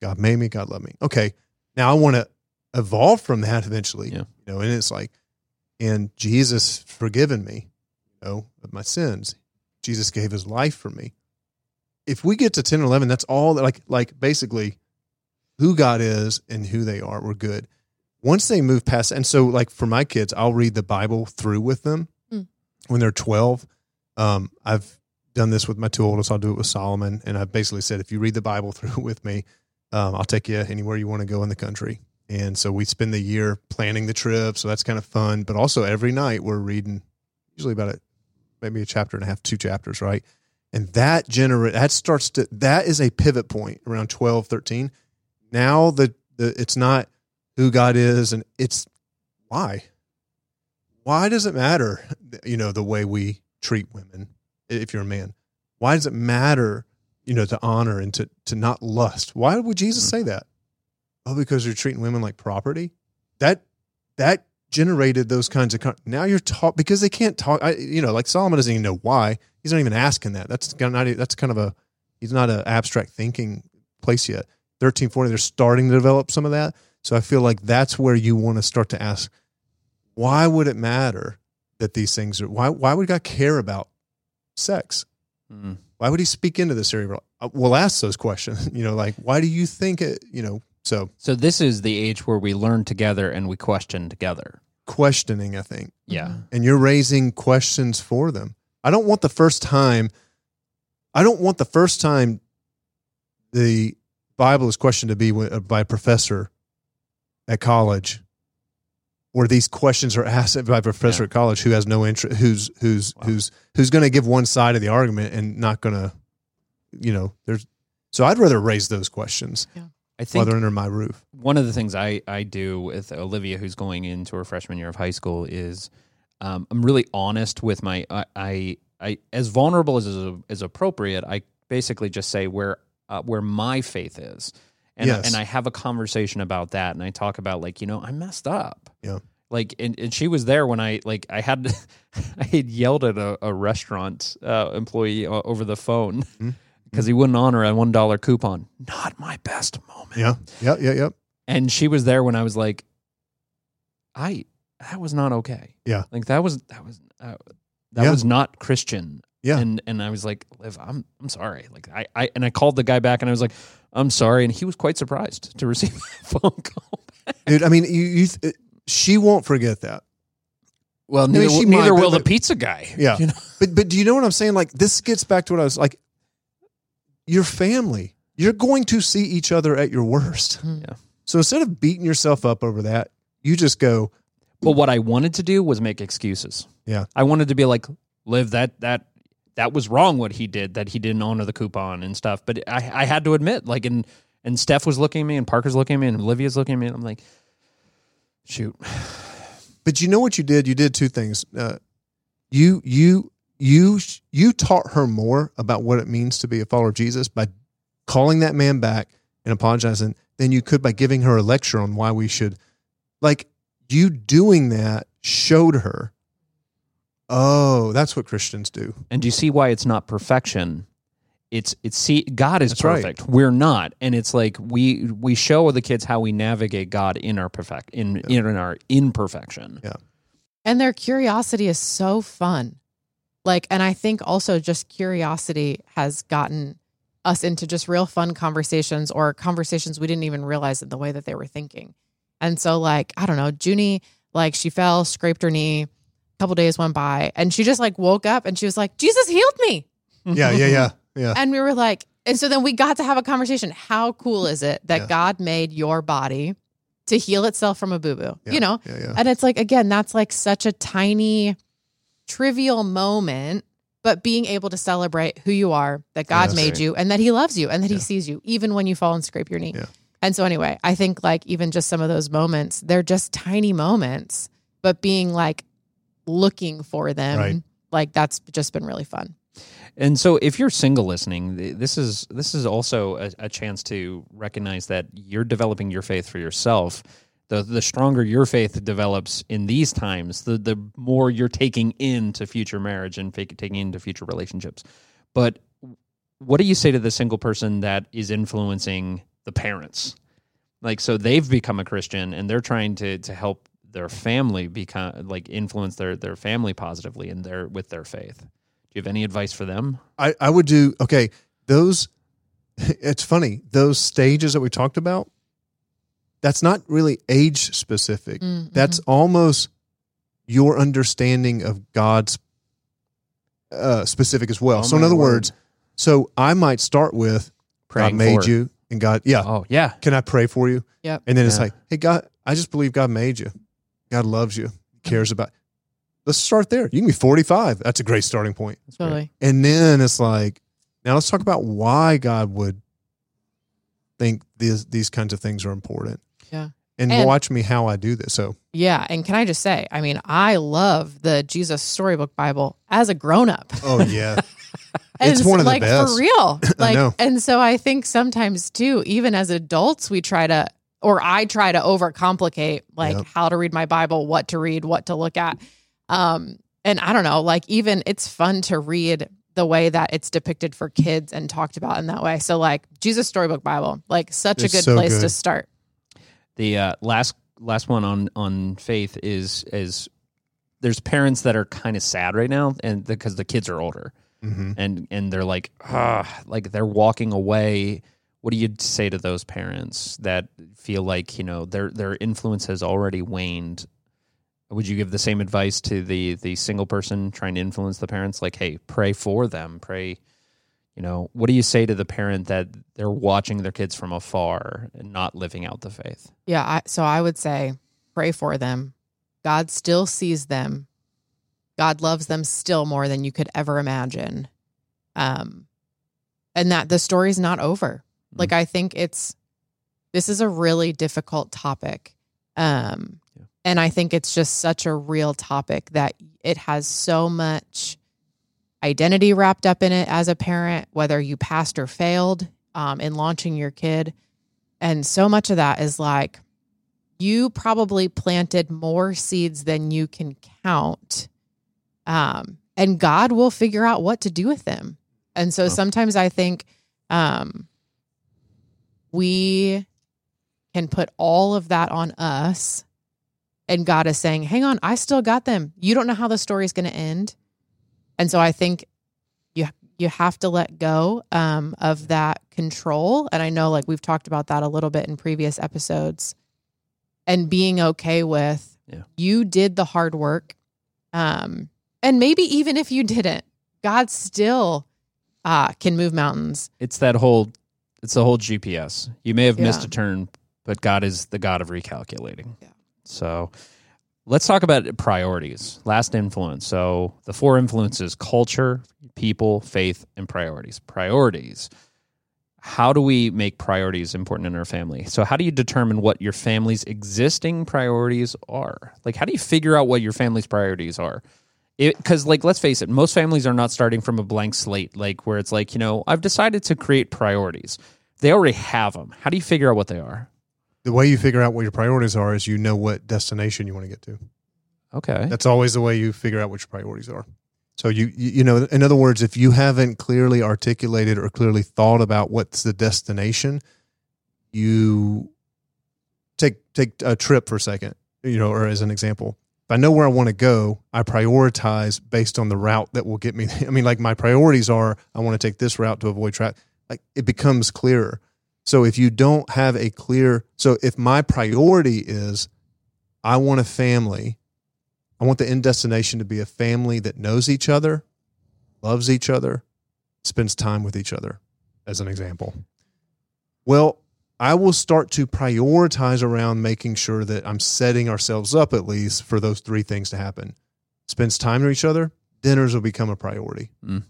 God made me, God loved me. Okay. Now I want to evolve from that eventually. Yeah. You know, and it's like, and Jesus forgiven me, you know, of my sins. Jesus gave his life for me. If we get to 10 or 11, that's all that, like, like basically who God is and who they are, we're good. Once they move past, and so like for my kids, I'll read the Bible through with them Mm. when they're 12. Um, I've done this with my two oldest. I'll do it with Solomon. And I've basically said, if you read the Bible through with me, um, I'll take you anywhere you want to go in the country. And so we spend the year planning the trip. So that's kind of fun. But also every night we're reading usually about a, maybe a chapter and a half, two chapters, right? And that generate that starts to that is a pivot point around 12, 13. Now the, the it's not who God is and it's why. Why does it matter, you know, the way we treat women if you're a man? Why does it matter, you know, to honor and to to not lust? Why would Jesus mm-hmm. say that? Oh, because you're treating women like property. That that generated those kinds of. Con- now you're taught because they can't talk. I, you know, like Solomon doesn't even know why. He's not even asking that. That's kind of not. That's kind of a. He's not an abstract thinking place yet. Thirteen forty. They're starting to develop some of that. So I feel like that's where you want to start to ask, why would it matter that these things are? Why why would God care about sex? Mm. Why would He speak into this area? Uh, We'll ask those questions. You know, like why do you think it? You know, so So this is the age where we learn together and we question together. questioning. I think. Yeah. Mm-hmm. and you're raising questions for them. I don't want the first time I don't want the first time the Bible is questioned to be uh, by a professor at college where these questions are asked by a professor Yeah. at college who has no interest who's who's Wow. who's who's going to give one side of the argument and not going to you know there's so I'd rather raise those questions I think under my roof. one of the things I, I do with Olivia, who's going into her freshman year of high school, is um, I'm really honest with my I, I, I as vulnerable as is, as appropriate. I basically just say where uh, where my faith is, and Yes. and I have a conversation about that, and I talk about like you know I messed up. Yeah. Like and, and she was there when I like I had I had yelled at a, a restaurant uh, employee over the phone Mhm. Because he wouldn't honor a one dollar coupon. Not my best moment. Yeah. Yeah, yeah, yeah. And she was there when I was like, I that was not okay. Yeah. like that was that was uh, that Yeah. was not Christian. Yeah. and and I was like, Liv, I'm I'm sorry. Like I I and I called the guy back and I was like, I'm sorry, and he was quite surprised to receive a phone call. Dude, I mean, you, you th- she won't forget that. Well, mean, neither, she neither might, will but- the pizza guy. Yeah. you know? But but do you know what I'm saying? Like this gets back to what I was like. Your family, you're going to see each other at your worst. Yeah. So instead of beating yourself up over that, you just go, But what I wanted to do was make excuses. Yeah. I wanted to be like, Liv that that that was wrong what he did, that he didn't honor the coupon and stuff. But I I had to admit, like and and Steph was looking at me and Parker's looking at me and Olivia's looking at me and I'm like, shoot. but you know what you did? You did two things. Uh, you you you you taught her more about what it means to be a follower of Jesus by calling that man back and apologizing than you could by giving her a lecture on why we should. Like you doing that showed her. Oh, that's what Christians do. And do you see why it's not perfection? It's it's see God is That's right. perfect. We're not. And it's like we we show the kids how we navigate God in our perfect in in our imperfection. Yeah and their curiosity is so fun. Like, and I think also just curiosity has gotten us into just real fun conversations or conversations we didn't even realize in the way that they were thinking. And so, like, I don't know, Junie, like, she fell, scraped her knee. A couple days went by, and she just like woke up and she was like, Jesus healed me. Yeah, yeah, yeah, yeah. And we were like, and so then we got to have a conversation. How cool is it that Yeah. God made your body to heal itself from a boo boo? Yeah, You know, yeah, yeah. and it's like, again, that's like such a tiny, trivial moment, but being able to celebrate who you are, that God Yes. made Right. you, and that He loves you, and that Yeah. He sees you, even when you fall and scrape your knee. Yeah. And so, anyway, I think like even just some of those moments, they're just tiny moments, but being like looking for them, Right. like that's just been really fun. And so, if you're single listening, this is this is also a, a chance to recognize that you're developing your faith for yourself. The the stronger your faith develops in these times, the the more you're taking into future marriage and taking into future relationships. But what do you say to the single person that is influencing the parents? Like so they've become a Christian and they're trying to to help their family become like influence their their family positively and their with their faith. Do you have any advice for them? I, I would do okay. Those it's funny those stages that we talked about. That's not really age specific. Mm, That's almost your understanding of God's uh, specific as well. Oh, so in other word. words, so I might start with Praying God made for- you and God. Yeah, Oh yeah. can I pray for you? Yeah, And then it's like, hey God, I just believe God made you. God loves you, cares about. Let's start there. You can be forty five. That's a great starting point. Totally. And then it's like, now let's talk about why God would think these these kinds of things are important. Yeah. And, And- watch me how I do this. So Yeah. And can I just say, I mean, I love the Jesus Storybook Bible as a grown up. oh yeah. And It's one of the like best. for real. Like know. and so I think sometimes too, even as adults, we try to or I try to overcomplicate like Yep. how to read my Bible, what to read, what to look at. Um, and I don't know, like even it's fun to read the way that it's depicted for kids and talked about in that way. So like Jesus Storybook Bible, like such It's a good so place to start. The uh, last last one on on faith is is there's parents that are kind of sad right now and because the kids are older. Mhm. and and they're like ah like they're walking away. What do you say to those parents that feel like you know their their influence has already waned? Would you give the same advice to the the single person trying to influence the parents? Like hey pray for them. Pray you know what do you say to the parent that they're watching their kids from afar and not living out the faith Yeah. I, so I would say pray for them. God still sees them. God loves them still more than you could ever imagine. Um, and that the story's not over. Mm. Like, I think it's, this is a really difficult topic. Um, Yeah. and I think it's just such a real topic that it has so much identity wrapped up in it as a parent, whether you passed or failed um, in launching your kid. And so much of that is like, you probably planted more seeds than you can count. Um, and God will figure out what to do with them. And so Oh. sometimes I think um, we can put all of that on us. And God is saying, hang on, I still got them. You don't know how the story is going to end. And so I think you you have to let go um, of that control. And I know, like we've talked about that a little bit in previous episodes, and being okay with Yeah. you did the hard work, um, and maybe even if you didn't, God still uh, can move mountains. it's that whole it's the whole GPS. You may have missed a turn, but God is the God of recalculating. Yeah. So let's talk about priorities. Last influence. So the four influences culture, people, faith, and priorities. Priorities. How do we make priorities important in our family? So, how do you determine what your family's existing priorities are? Like, how do you figure out what your family's priorities are? Because, like, let's face it, most families are not starting from a blank slate, like, where it's like, you know, I've decided to create priorities. They already have them. How do you figure out what they are? The way you figure out what your priorities are is you know what destination you want to get to. Okay. That's always the way you figure out what your priorities are. So you you know, in other words, if you haven't clearly articulated or clearly thought about what's the destination, you take take a trip for a second, you know, or as an example. If I know where I want to go, I prioritize based on the route that will get me. I mean, like my priorities are I want to take this route to avoid traffic. Like it becomes clearer. So if you don't have a clear, so if my priority is I want a family I want the end destination to be a family that knows each other, loves each other, spends time with each other, as an example. Well, I will start to prioritize around making sure that I'm setting ourselves up at least for those three things to happen. Spends time with each other, dinners will become a priority. Mm.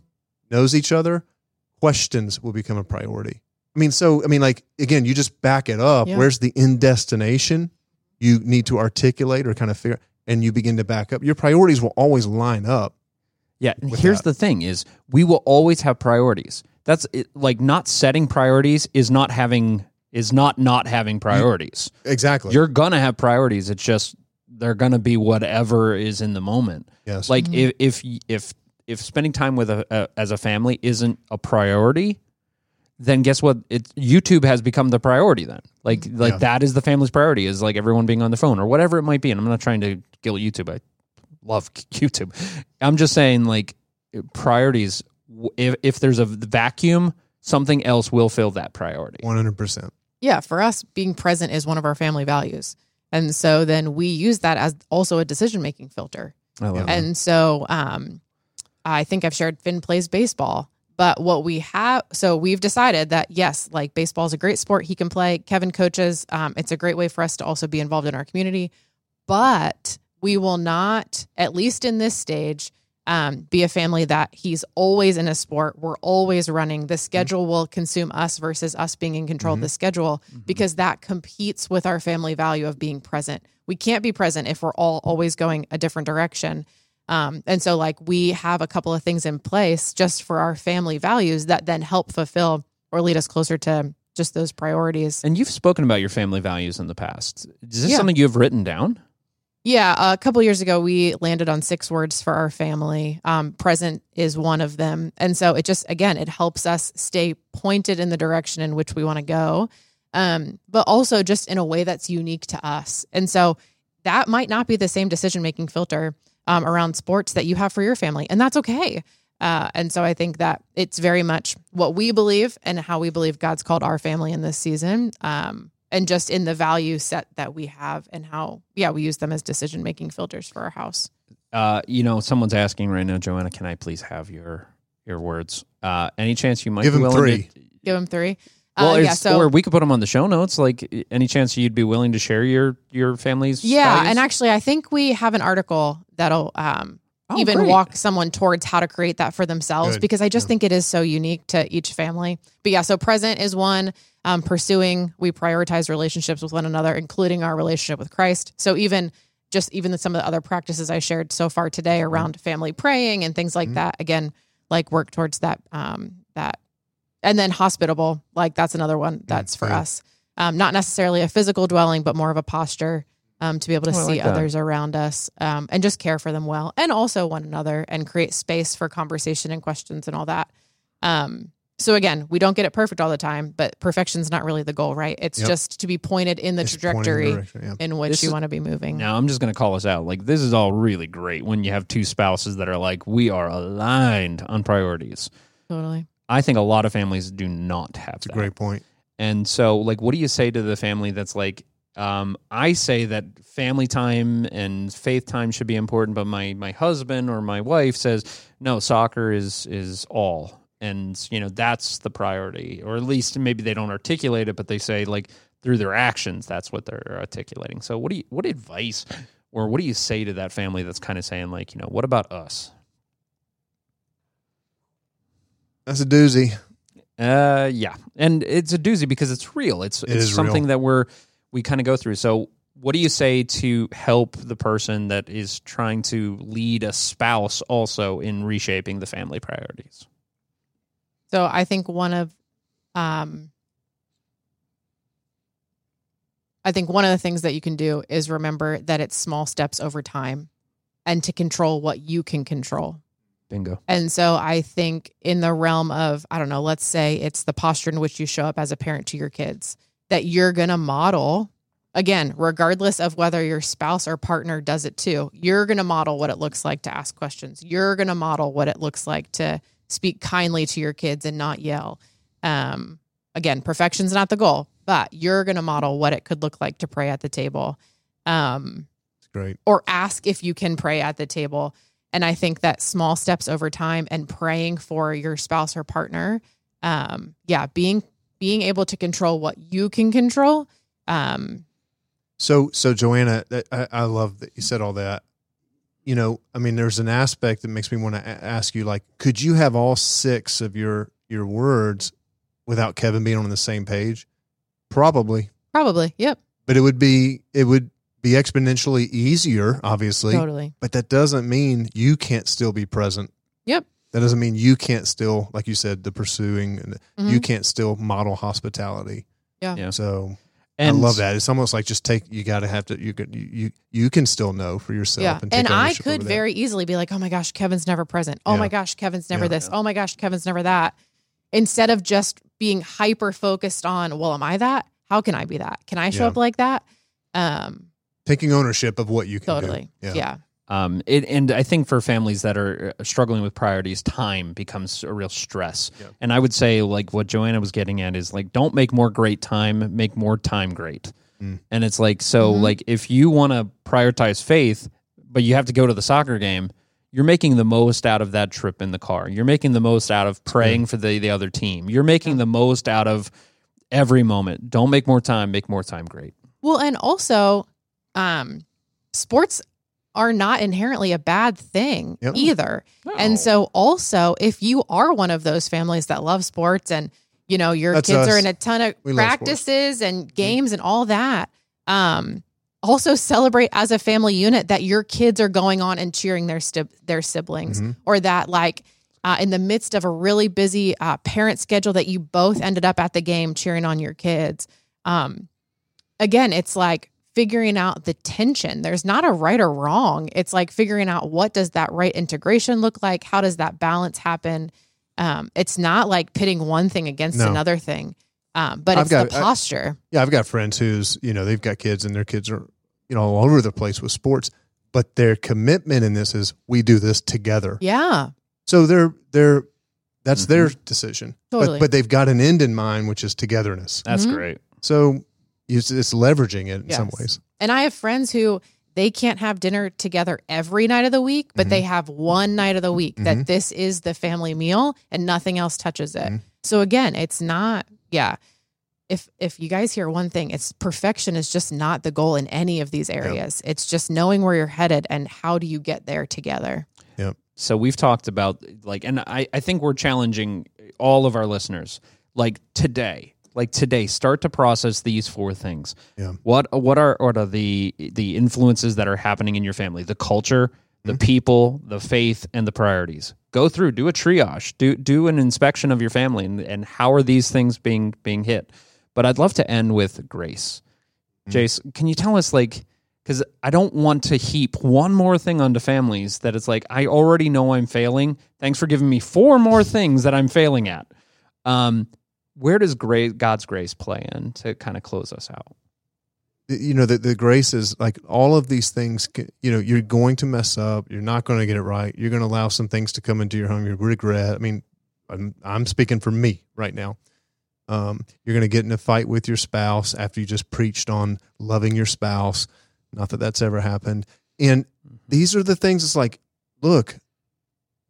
Knows each other, questions will become a priority. I mean, so, I mean, like, again, you just back it up. Yeah. Where's the end destination? You need to articulate or kind of figure, and you begin to back up. Your priorities will always line up. Yeah, and here's that. the thing is we will always have priorities. That's it, like not setting priorities is not having is not not having priorities. Exactly. You're going to have priorities. It's just they're going to be whatever is in the moment. yes. Like Mhm. if if if if spending time with a, a as a family isn't a priority, then guess what? It YouTube has become the priority. Then, like, like Yeah. that is the family's priority is like everyone being on the phone or whatever it might be. And I'm not trying to guilt YouTube. I love YouTube. I'm just saying like priorities. If if there's a vacuum, something else will fill that priority. One hundred percent. yeah, for us, being present is one of our family values. And so then we use that as also a decision making filter. I love Yeah. that. And so um, I think I've shared Finn plays baseball. But what we have, so we've decided that yes, like baseball is a great sport. He can play. Kevin coaches. Um, it's a great way for us to also be involved in our community. But we will not, at least in this stage, um, be a family that he's always in a sport. We're always running. The schedule will consume us versus us being in control of the schedule because that competes with our family value of being present. We can't be present if we're all always going a different direction. Um, and so, like, we have a couple of things in place just for our family values that then help fulfill or lead us closer to just those priorities. And you've spoken about your family values in the past. Is this Yeah. something you've written down? Yeah, a couple years ago, we landed on six words for our family. Um, present is one of them, and so it just again it helps us stay pointed in the direction in which we want to go, um, but also just in a way that's unique to us. And so that might not be the same decision making filter um, around sports that you have for your family, and that's okay. Uh, and so I think that it's very much what we believe and how we believe God's called our family in this season. Um, and just in the value set that we have and how yeah we use them as decision making filters for our house Uh, you know, someone's asking right now, Joanna, can I please have your your words? Uh, any chance you might Give be him three. to give them three Well, uh, yeah so or we could put them on the show notes. Like, any chance you'd be willing to share your your family's? yeah values? and actually i think we have an article that'll um, Oh, even great. walk someone towards how to create that for themselves Good. because i just Yeah. think it is so unique to each family but yeah so present is one um, pursuing we prioritize relationships with one another including our relationship with christ so even just even some of the other practices i shared so far today Mm-hmm. around family praying and things like Mhm. that again like work towards that um that and then hospitable like that's another one that's for yeah. us um, not necessarily a physical dwelling but more of a posture um, to be able to Oh, see like others around us um, and just care for them well and also one another and create space for conversation and questions and all that um, so again we don't get it perfect all the time but perfection's not really the goal right it's Yep. just to be pointed in the Just pointing in the trajectory yeah. in which This you want to be moving Now I'm just going to call us out. Like, this is all really great when you have two spouses that are like, we are aligned on priorities. totally I think a lot of families do not have It's a great point. And so, like, what do you say to the family that's like, um, I say that family time and faith time should be important, but my my husband or my wife says no, soccer is is all, and you know that's the priority, or at least maybe they don't articulate it, but they say like through their actions, that's what they're articulating. So, what do you what advice or what do you say to that family that's kind of saying like, you know, what about us? That's a doozy. Uh, yeah, and it's a doozy because it's real. It's it's is something real. that we're we kind of go through. So, what do you say to help the person that is trying to lead a spouse also in reshaping the family priorities? So I think one of um I think one of the things that you can do is remember that it's small steps over time and to control what you can control. Bingo. And so I think in the realm of, I don't know, let's say it's the posture in which you show up as a parent to your kids, that you're going to model, again, regardless of whether your spouse or partner does it too, you're going to model what it looks like to ask questions. You're going to model what it looks like to speak kindly to your kids and not yell. Um, again, perfection's not the goal, but you're going to model what it could look like to pray at the table. Um, It's great. or ask if you can pray at the table. And I think that small steps over time and praying for your spouse or partner, um, yeah, being being able to control what you can control. Um, So, so Joanna, I, I love that you said all that. You know, I mean, there's an aspect that makes me want to ask you, like, could you have all six of your your words without Kevin being on the same page? Probably, probably, yep, but it would be it would be exponentially easier, obviously. totally, But that doesn't mean you can't still be present. Yep. That doesn't mean you can't still, like you said, the pursuing. and Mhm. You can't still model hospitality. Yeah. Yeah. So And I love that. It's almost like just take. You got to have to. You could. You you, you can still know for yourself. yeah. And, take And I could very easily be like, oh my gosh, Kevin's never present. Oh Yeah. my gosh, Kevin's never Yeah. this. Oh my gosh, Kevin's never that. instead of just being hyper focused on, well, am I that? How can I be that? Can I show Yeah. up like that? Um, Taking ownership of what you can totally. do. Yeah. Um, it, and I think for families that are uh, struggling with priorities, time becomes a real stress. Yeah. And I would say, like what Joanna was getting at is like, don't make more great time, make more time great. Mm. And it's like, so Mhm. like if you want to prioritize faith, but you have to go to the soccer game, you're making the most out of that trip in the car. You're making the most out of praying for the, the other team. You're making the most out of every moment. Don't make more time, make more time great. Well, and also, um, sports are not inherently a bad thing Yep. either. And so, also, if you are one of those families that love sports and you know your That's kids are in a ton of We practices and games and all that, um, also celebrate as a family unit that your kids are going on and cheering their sti- their siblings, Mhm. or that like. Uh, in the midst of a really busy uh, parent schedule, that you both ended up at the game cheering on your kids. Um, again, it's like figuring out the tension. There's not a right or wrong. It's like figuring out what does that right integration look like? How does that balance happen? Um, it's not like pitting one thing against No. another thing, um, but I've it's got- the I- posture. Yeah, I've got friends who's, you know, they've got kids and their kids are, you know, all over the place with sports, but their commitment in this is we do this together. yeah, So they're they're that's their Mm-hmm. decision. Totally. But but they've got an end in mind, which is togetherness. That's Mhm. great. So it's, it's leveraging it in some ways. And I have friends who they can't have dinner together every night of the week, but they have one night of the week Mhm. that this is the family meal and nothing else touches it. Mhm. So again, it's not yeah. If if you guys hear one thing, it's perfection is just not the goal in any of these areas. It's just knowing where you're headed and how do you get there together. Yeah. So we've talked about like, and I, I think we're challenging all of our listeners like today, like today, start to process these four things. Yeah. What what are what are the the influences that are happening in your family? The culture, the people, the faith, and the priorities. Go through, do a triage, do do an inspection of your family, and, and how are these things being being hit. But I'd love to end with grace. Jace, can you tell us like because I don't want to heap one more thing onto families that it's like I already know I'm failing. Thanks for giving me four more things that I'm failing at. Um, where does grace, God's grace play in to kind of close us out? you know the, the grace is like all of these things you know you're going to mess up you're not going to get it right you're going to allow some things to come into your home you regret. I mean i'm, I'm speaking for me right now. Um, you're going to get in a fight with your spouse after you just preached on loving your spouse. Not that that's ever happened. And these are the things it's like look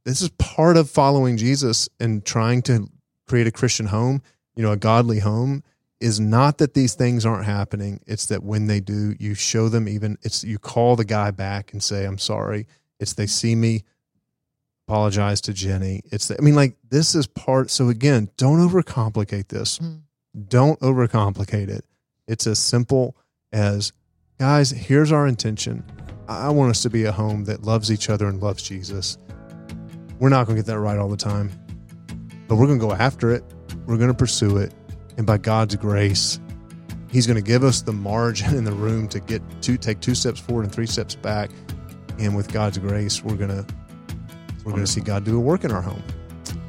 this is part of following jesus and trying to create a christian home you know a godly home is not that these things aren't happening. It's that when they do you show them even it's you call the guy back and say i'm sorry. It's they see me apologize to jenny. It's the, i mean like this is part so again don't overcomplicate this. Mm. don't overcomplicate it. It's as simple as guys here's our intention. I I want us to be a home that loves each other and loves jesus. We're not going to get that right all the time but we're going to go after it we're going to pursue it and by God's grace, He's going to give us the margin and the room to get to take two steps forward and three steps back. And with God's grace, we're gonna we're gonna see God do a work in our home.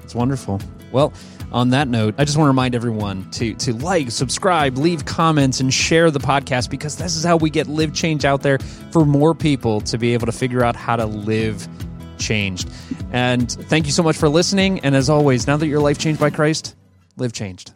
It's wonderful. Well, on that note, I just want to remind everyone to to like, subscribe, leave comments, and share the podcast because this is how we get live change out there for more people to be able to figure out how to live changed. And thank you so much for listening. And as always, now that your life changed by Christ, live changed.